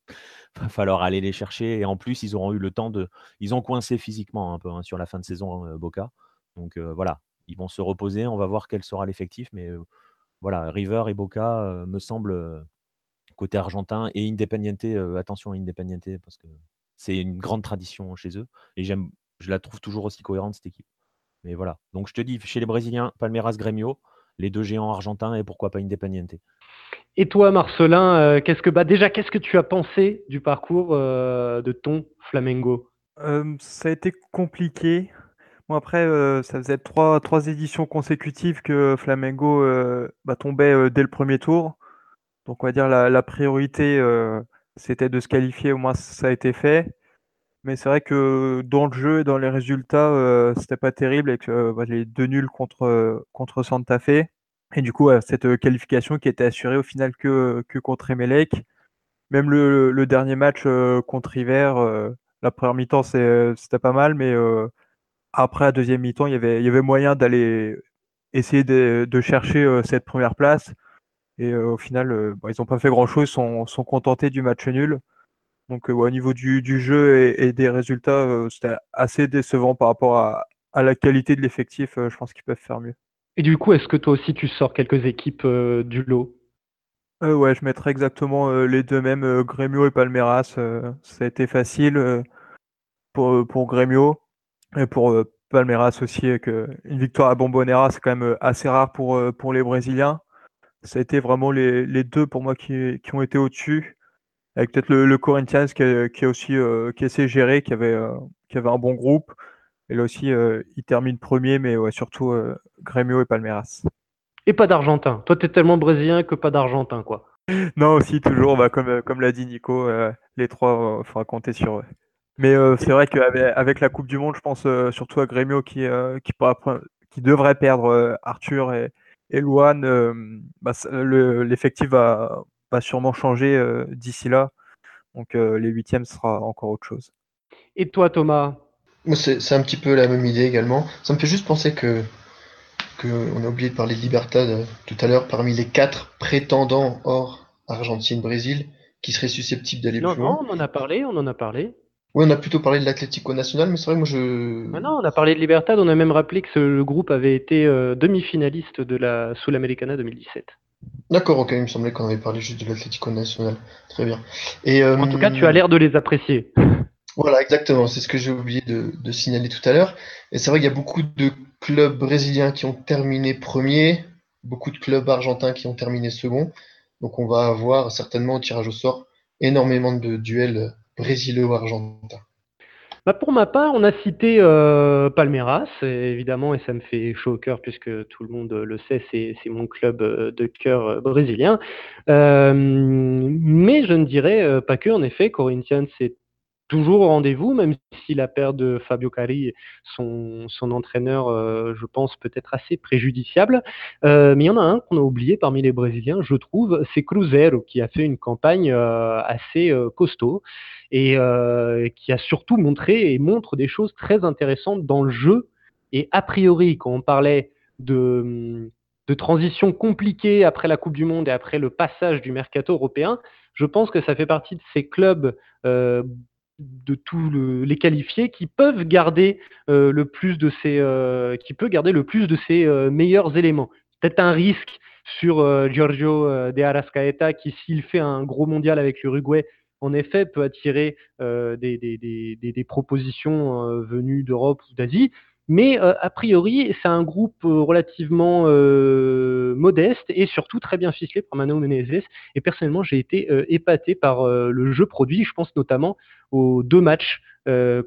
va falloir aller les chercher. Et en plus, ils auront eu le temps de. Ils ont coincé physiquement un peu hein, sur la fin de saison, euh, Boca. Donc euh, voilà, ils vont se reposer. On va voir quel sera l'effectif. Mais euh, voilà, River et Boca me semblent côté argentin et Independiente. attention à Independiente parce que c'est une grande tradition chez eux. Et je la trouve toujours aussi cohérente, cette équipe. Mais voilà. Donc je te dis, chez les Brésiliens, Palmeiras, Grêmio, les deux géants argentins et pourquoi pas Independiente. Et toi, Marcelin, euh, qu'est-ce que bah déjà qu'est-ce que tu as pensé du parcours euh, de ton Flamengo? Euh, Ça a été compliqué. Bon après, ça faisait trois, trois éditions consécutives que Flamengo bah, tombait dès le premier tour. Donc on va dire la, la priorité, c'était de se qualifier. Au moins ça a été fait. Mais c'est vrai que dans le jeu et dans les résultats, c'était pas terrible avec bah, les deux nuls contre, contre Santa Fe. Et du coup, cette euh, qualification qui était assurée au final que, que contre Emelec. Même le, dernier match euh, contre River, euh, la première mi-temps, c'était pas mal, mais après la deuxième mi-temps, il y avait, il y avait moyen d'aller essayer de, chercher cette première place. Et au final, ils n'ont pas fait grand-chose, sont, sont contentés du match nul. Donc au niveau du, jeu et, des résultats, c'était assez décevant par rapport à, à la qualité de l'effectif. je pense qu'ils peuvent faire mieux. Et du coup, est-ce que toi aussi tu sors quelques équipes euh, du lot? Euh, Ouais, je mettrais exactement euh, les deux mêmes, Grêmio et Palmeiras. ça a été facile pour, pour Grêmio. Et pour Palmeiras aussi, que une victoire à Bombonera, c'est quand même assez rare pour, pour les Brésiliens. Ça a été vraiment les, les deux pour moi qui, qui ont été au-dessus avec peut-être le, Corinthians qui a, qui aussi euh, qui essayé de gérer, qui avait, euh, qui avait un bon groupe. Et là aussi, euh, il termine premier, mais ouais, surtout Grêmio et Palmeiras. Et pas d'Argentin. Toi, tu es tellement brésilien que pas d'Argentin, quoi. non, aussi, toujours, bah, comme, comme l'a dit Nico, les trois, il faudra compter sur eux. Mais c'est vrai qu'avec la Coupe du Monde, je pense surtout à Grêmio qui, qui, qui devrait perdre Arthur et, et Luan. Bah, l'effectif va, va sûrement changer d'ici là. Donc les huitièmes sera encore autre chose. Et toi Thomas? C'est un petit peu la même idée également. Ça me fait juste penser que, que on a oublié de parler de Libertad tout à l'heure, parmi les quatre prétendants hors Argentine-Brésil qui seraient susceptibles d'aller plus loin. Non, on en a parlé, on en a parlé. Oui, on a plutôt parlé de l'Atlético National, mais c'est vrai que moi je. Ah non, on a parlé de Libertad, on a même rappelé que le groupe avait été demi-finaliste de la Sul-Americana 2017. D'accord, ok, il me semblait qu'on avait parlé juste de l'Atlético National. Très bien. Et, en tout cas, tu as l'air de les apprécier. Voilà, exactement. C'est ce que j'ai oublié de, signaler tout à l'heure. Et c'est vrai qu'il y a beaucoup de clubs brésiliens qui ont terminé premier, beaucoup de clubs argentins qui ont terminé second. Donc on va avoir certainement au tirage au sort énormément de duels brésilo-argentins. Bah pour ma part, on a cité euh, Palmeiras, évidemment, et ça me fait chaud au cœur puisque tout le monde le sait, c'est mon club euh, de cœur euh, brésilien. mais je ne dirais pas que, en effet, Corinthians c'est toujours au rendez-vous, même si la perte de Fabio Cari, son, son entraîneur, je pense, peut être assez préjudiciable. mais il y en a un qu'on a oublié parmi les Brésiliens, je trouve, c'est Cruzeiro, qui a fait une campagne assez costaud et euh, qui a surtout montré et montre des choses très intéressantes dans le jeu. Et a priori, quand on parlait de, de transition compliquée après la Coupe du Monde et après le passage du mercato européen, je pense que ça fait partie de ces clubs euh, de tous les qualifiés qui peuvent garder euh, le plus de ces euh, qui peut garder le plus de ses euh, meilleurs éléments. Peut-être un risque sur Giorgio de Arrascaeta qui s'il fait un gros mondial avec l'Uruguay en effet, peut attirer des, propositions venues d'Europe ou d'Asie. Mais euh, a priori, c'est un groupe relativement modeste et surtout très bien ficelé par Mano Menezes. Et personnellement, j'ai été épaté par le jeu produit. Je pense notamment aux deux matchs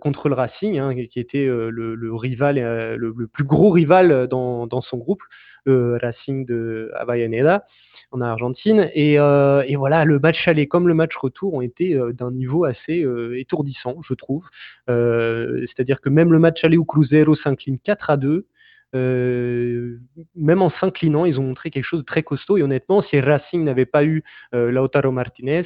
contre le Racing, hein, qui était le, rival, le, plus gros rival dans, dans son groupe, le Racing de Avellaneda en Argentine. Euh, et, voilà, le match aller comme le match retour ont été euh, d'un niveau assez euh, étourdissant, je trouve. C'est-à-dire que même le match aller où Cruzeiro s'incline 4 à 2, même en s'inclinant, ils ont montré quelque chose de très costaud. Et honnêtement, si Racing n'avait pas eu Lautaro Martinez,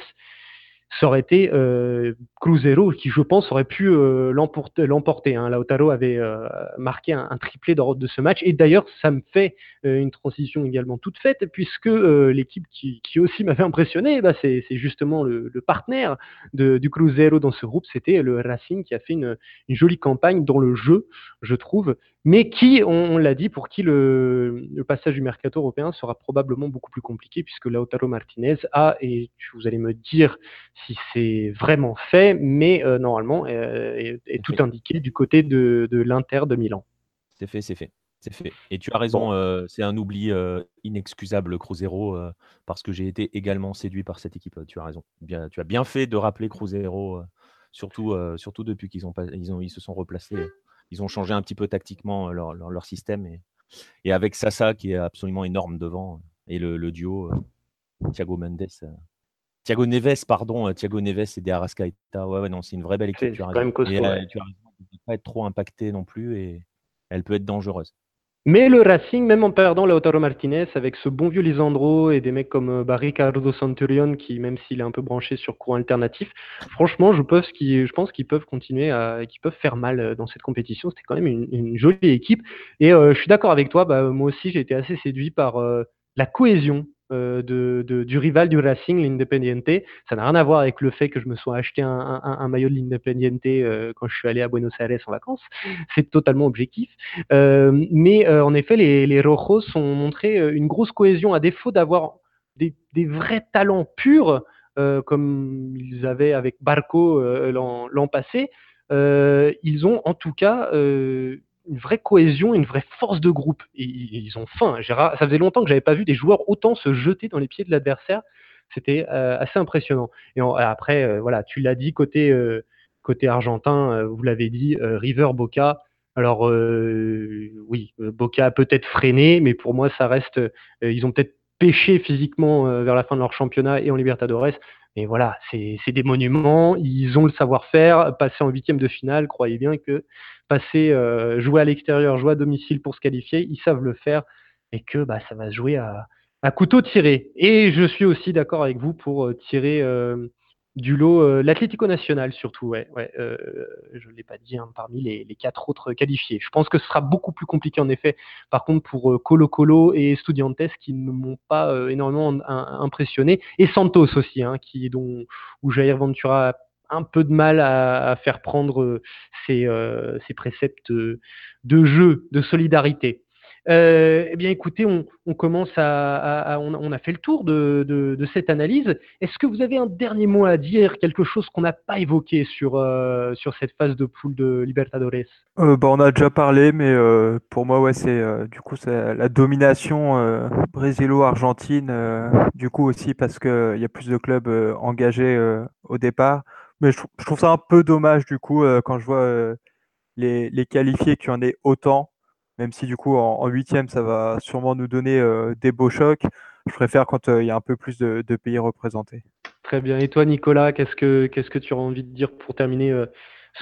ça aurait été euh, Cruzeiro qui, je pense, aurait pu euh, l'emporter. Hein. Lautaro avait euh, marqué un, triplé dans de ce match. Et d'ailleurs, ça me fait une transition également toute faite, puisque l'équipe qui, aussi m'avait impressionné, bah, c'est justement le, partenaire de, du Cruzeiro dans ce groupe, c'était le Racing qui a fait une, une, jolie campagne dans le jeu, je trouve, mais qui, on, l'a dit, pour qui le, le, passage du mercato européen sera probablement beaucoup plus compliqué, puisque Lautaro Martinez a, et vous allez me dire si c'est vraiment fait, mais euh, normalement euh, est, tout indiqué du côté de, de l'Inter de Milan. C'est fait, c'est fait. C'est fait. Et tu as raison, euh, c'est un oubli inexcusable, Cruzeiro, parce que j'ai été également séduit par cette équipe. Tu as raison. Bien, tu as bien fait de rappeler Cruzeiro, surtout, surtout depuis qu'ils ont, ils ont, ils se sont replacés. Ils ont changé un petit peu tactiquement leur, leur, système. Et, et, avec Sasa, qui est absolument énorme devant, et le, le duo Thiago Mendes, Thiago Neves, pardon, euh, Thiago Neves et des Arrascaeta. Ouais, ouais, non, c'est une vraie belle équipe. Tu as raison. Costaud, et, tu as raison, elle ne peut pas être trop impactée non plus et elle peut être dangereuse. Mais le Racing, même en perdant Lautaro Martinez, avec ce bon vieux Lisandro et des mecs comme euh, Barry Cardo Centurion, qui, même s'il est un peu branché sur courant alternatif, franchement, je, je pense qu'ils peuvent continuer à, qu'ils peuvent faire mal euh, dans cette compétition. C'était quand même une, jolie équipe. Et je suis d'accord avec toi, bah, moi aussi, j'ai été assez séduit par la cohésion euh, du rival du Racing, l'Independiente. Ça n'a rien à voir avec le fait que je me sois acheté un, maillot de l'Independiente euh, quand je suis allé à Buenos Aires en vacances. C'est totalement objectif. Euh, mais en effet, les, les, Rojos ont montré une grosse cohésion à défaut d'avoir des, vrais talents purs comme ils avaient avec Barco l'an passé. ils ont en tout cas une vraie cohésion, une vraie force de groupe. Ils ont faim. Ça faisait longtemps que j'avais pas vu des joueurs autant se jeter dans les pieds de l'adversaire. C'était assez impressionnant. Et après, voilà, tu l'as dit côté côté argentin, vous l'avez dit, River Boca. Alors oui, Boca a peut-être freiné, mais pour moi, ça reste. ils ont peut-être pêché physiquement vers la fin de leur championnat et en Libertadores. Mais voilà, c'est des monuments, ils ont le savoir-faire. Passer en huitième de finale, croyez bien que passer, euh, jouer à l'extérieur, jouer à domicile pour se qualifier, ils savent le faire et que bah, ça va se jouer à, à couteau tiré. Et je suis aussi d'accord avec vous pour euh, tirer euh, du lot euh, l'Atlético National, surtout. Ouais, ouais, je ne l'ai pas dit, hein, parmi les, quatre autres qualifiés. Je pense que ce sera beaucoup plus compliqué, en effet, par contre, pour Colo Colo et Studiantes qui ne m'ont pas énormément impressionné. Et Santos aussi, hein, qui, dont, où Jair Ventura un peu de mal à, faire prendre ses, préceptes de jeu, de solidarité. Euh, eh bien, écoutez, on, commence à, on, a fait le tour de, cette analyse. Est-ce que vous avez un dernier mot à dire, quelque chose qu'on n'a pas évoqué sur, euh, sur cette phase de poule de Libertadores? Euh, bah, On a déjà parlé, mais pour moi, ouais, c'est du coup c'est la domination brésil-argentine. du coup aussi parce qu'il y a plus de clubs engagés au départ. Mais je, trouve ça un peu dommage du coup quand je vois les, les qualifiés qu'il y en ait autant même si du coup en huitième ça va sûrement nous donner euh, des beaux chocs. Je préfère quand euh, il y a un peu plus de, pays représentés. Très bien. Et toi Nicolas, qu'est-ce que qu'est-ce que tu as envie de dire pour terminer euh,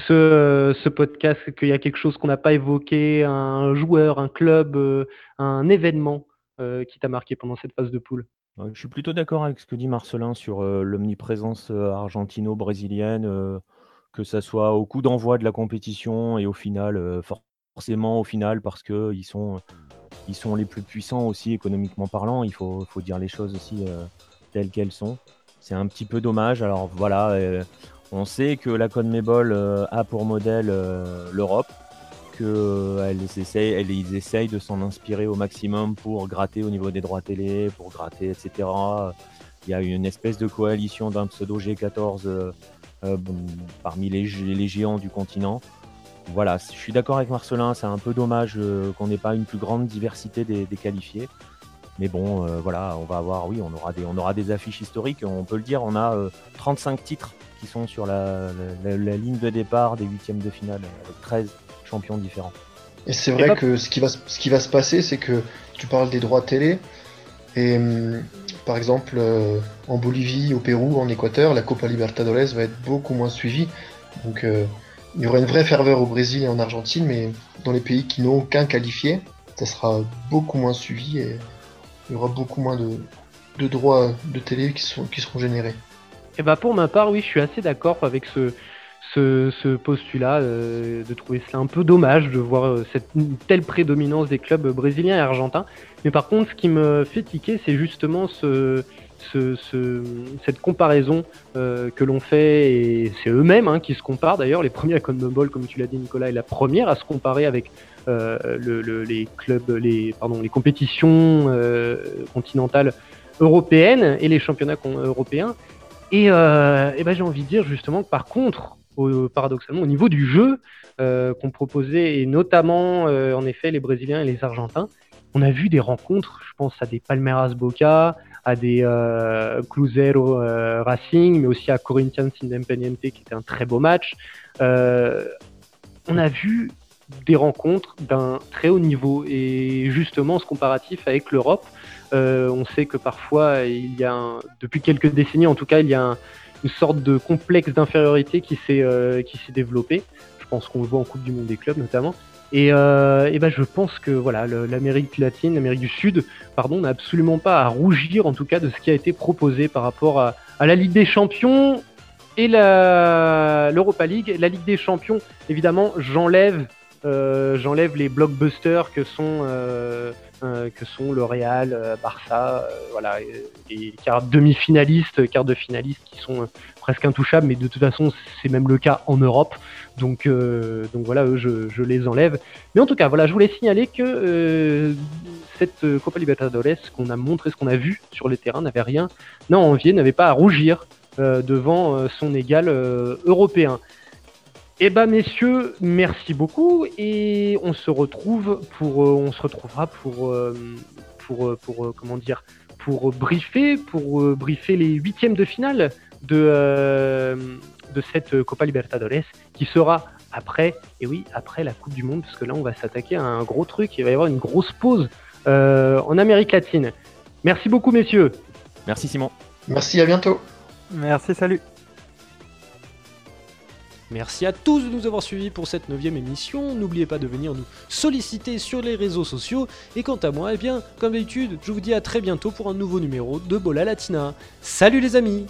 ce, ce, podcast? Qu'il y a quelque chose qu'on n'a pas évoqué, un joueur, un club, un événement qui t'a marqué pendant cette phase de poule? Je suis plutôt d'accord avec ce que dit Marcelin sur l'omniprésence argentino-brésilienne, que ça soit au coup d'envoi de la compétition et au final, forcément au final parce que ils sont, les plus puissants aussi économiquement parlant. Il faut, dire les choses aussi euh, telles qu'elles sont. C'est un petit peu dommage. Alors voilà, euh, on sait que la CONMEBOL euh, a pour modèle l'Europe, qu'elles essayent, ils de s'en inspirer au maximum pour gratter au niveau des droits télé, pour gratter, etc. Il y a une espèce de coalition d'un pseudo G14 parmi les géants du continent voilà, je suis d'accord avec Marcelin, c'est un peu dommage euh, qu'on n'ait pas une plus grande diversité des, qualifiés. Mais bon, euh, voilà, on va avoir, oui, on aura, des, on aura des affiches historiques, on peut le dire, on a 35 euh, titres qui sont sur la, ligne de départ des huitièmes de finale, avec 13 champions différents. Et c'est vrai que ce qui, va, ce qui va se passer, c'est que tu parles des droits télé, et hum, par exemple, en Bolivie, au Pérou, en Équateur, la Copa Libertadores va être beaucoup moins suivie. Donc il y aura une vraie ferveur au Brésil et en Argentine, mais dans les pays qui n'ont aucun qualifié, ça sera beaucoup moins suivi et il y aura beaucoup moins de, droits de télé qui, sont, seront générés. Et eh bah pour ma part, oui, je suis assez d'accord avec ce, ce, postulat, euh, de trouver cela un peu dommage de voir euh, cette telle prédominance des clubs brésiliens et argentins. Mais par contre, ce qui me fait tiquer, c'est justement ce, ce, cette comparaison euh, que l'on fait, et c'est eux-mêmes hein, qui se comparent d'ailleurs. Les premiers à Conmebol, comme tu l'as dit Nicolas, est la première à se comparer avec euh, le, les clubs, les, compétitions euh, continentales européennes et les championnats européens. Et, et ben, j'ai envie de dire justement que par contre, paradoxalement, au niveau du jeu qu'on proposait, et notamment en effet les Brésiliens et les Argentins, on a vu des rencontres, je pense à des Palmeiras Boca, à des euh, Cruzeiro euh, Racing, mais aussi à Corinthians Independiente, qui était un très beau match. Euh, on a vu des rencontres d'un très haut niveau et justement ce comparatif avec l'Europe, on sait que parfois il y a, depuis quelques décennies en tout cas, il y a une sorte de complexe d'infériorité qui s'est développé. Je pense qu'on le voit en Coupe du Monde des clubs notamment. Et, euh, ben je pense que voilà, l'Amérique latine, l'Amérique du Sud, pardon, n'a absolument pas à rougir en tout cas de ce qui a été proposé par rapport à, la Ligue des Champions et l'Europa League. La Ligue des Champions, évidemment, j'enlève euh, les blockbusters que sont euh, que sont le Real, Barça, voilà, les quarts demi-finalistes, quarts de finalistes qui sont presque intouchables, mais de toute façon c'est même le cas en Europe. Donc, euh, donc voilà, je, les enlève. Mais en tout cas, voilà, je voulais signaler que euh, cette Copa Libertadores, qu'on a montré, ce qu'on a vu sur le terrain, n'avait rien à envier, n'avait pas à rougir euh, devant son égal européen. Eh ben messieurs, merci beaucoup et on se retrouve pour, euh, on se retrouvera pour, euh, pour, euh, pour, comment dire, pour briefer, pour briefer les huitièmes de finale de, de cette Copa Libertadores qui sera après, et oui, après la Coupe du Monde, parce que là on va s'attaquer à un gros truc, il va y avoir une grosse pause en Amérique latine. Merci beaucoup messieurs. Merci Simon. Merci, à bientôt. Merci, salut. Merci à tous de nous avoir suivis pour cette neuvième émission. N'oubliez pas de venir nous solliciter sur les réseaux sociaux. Et quant à moi, eh bien, comme d'habitude, je vous dis à très bientôt pour un nouveau numéro de Bola Latina. Salut les amis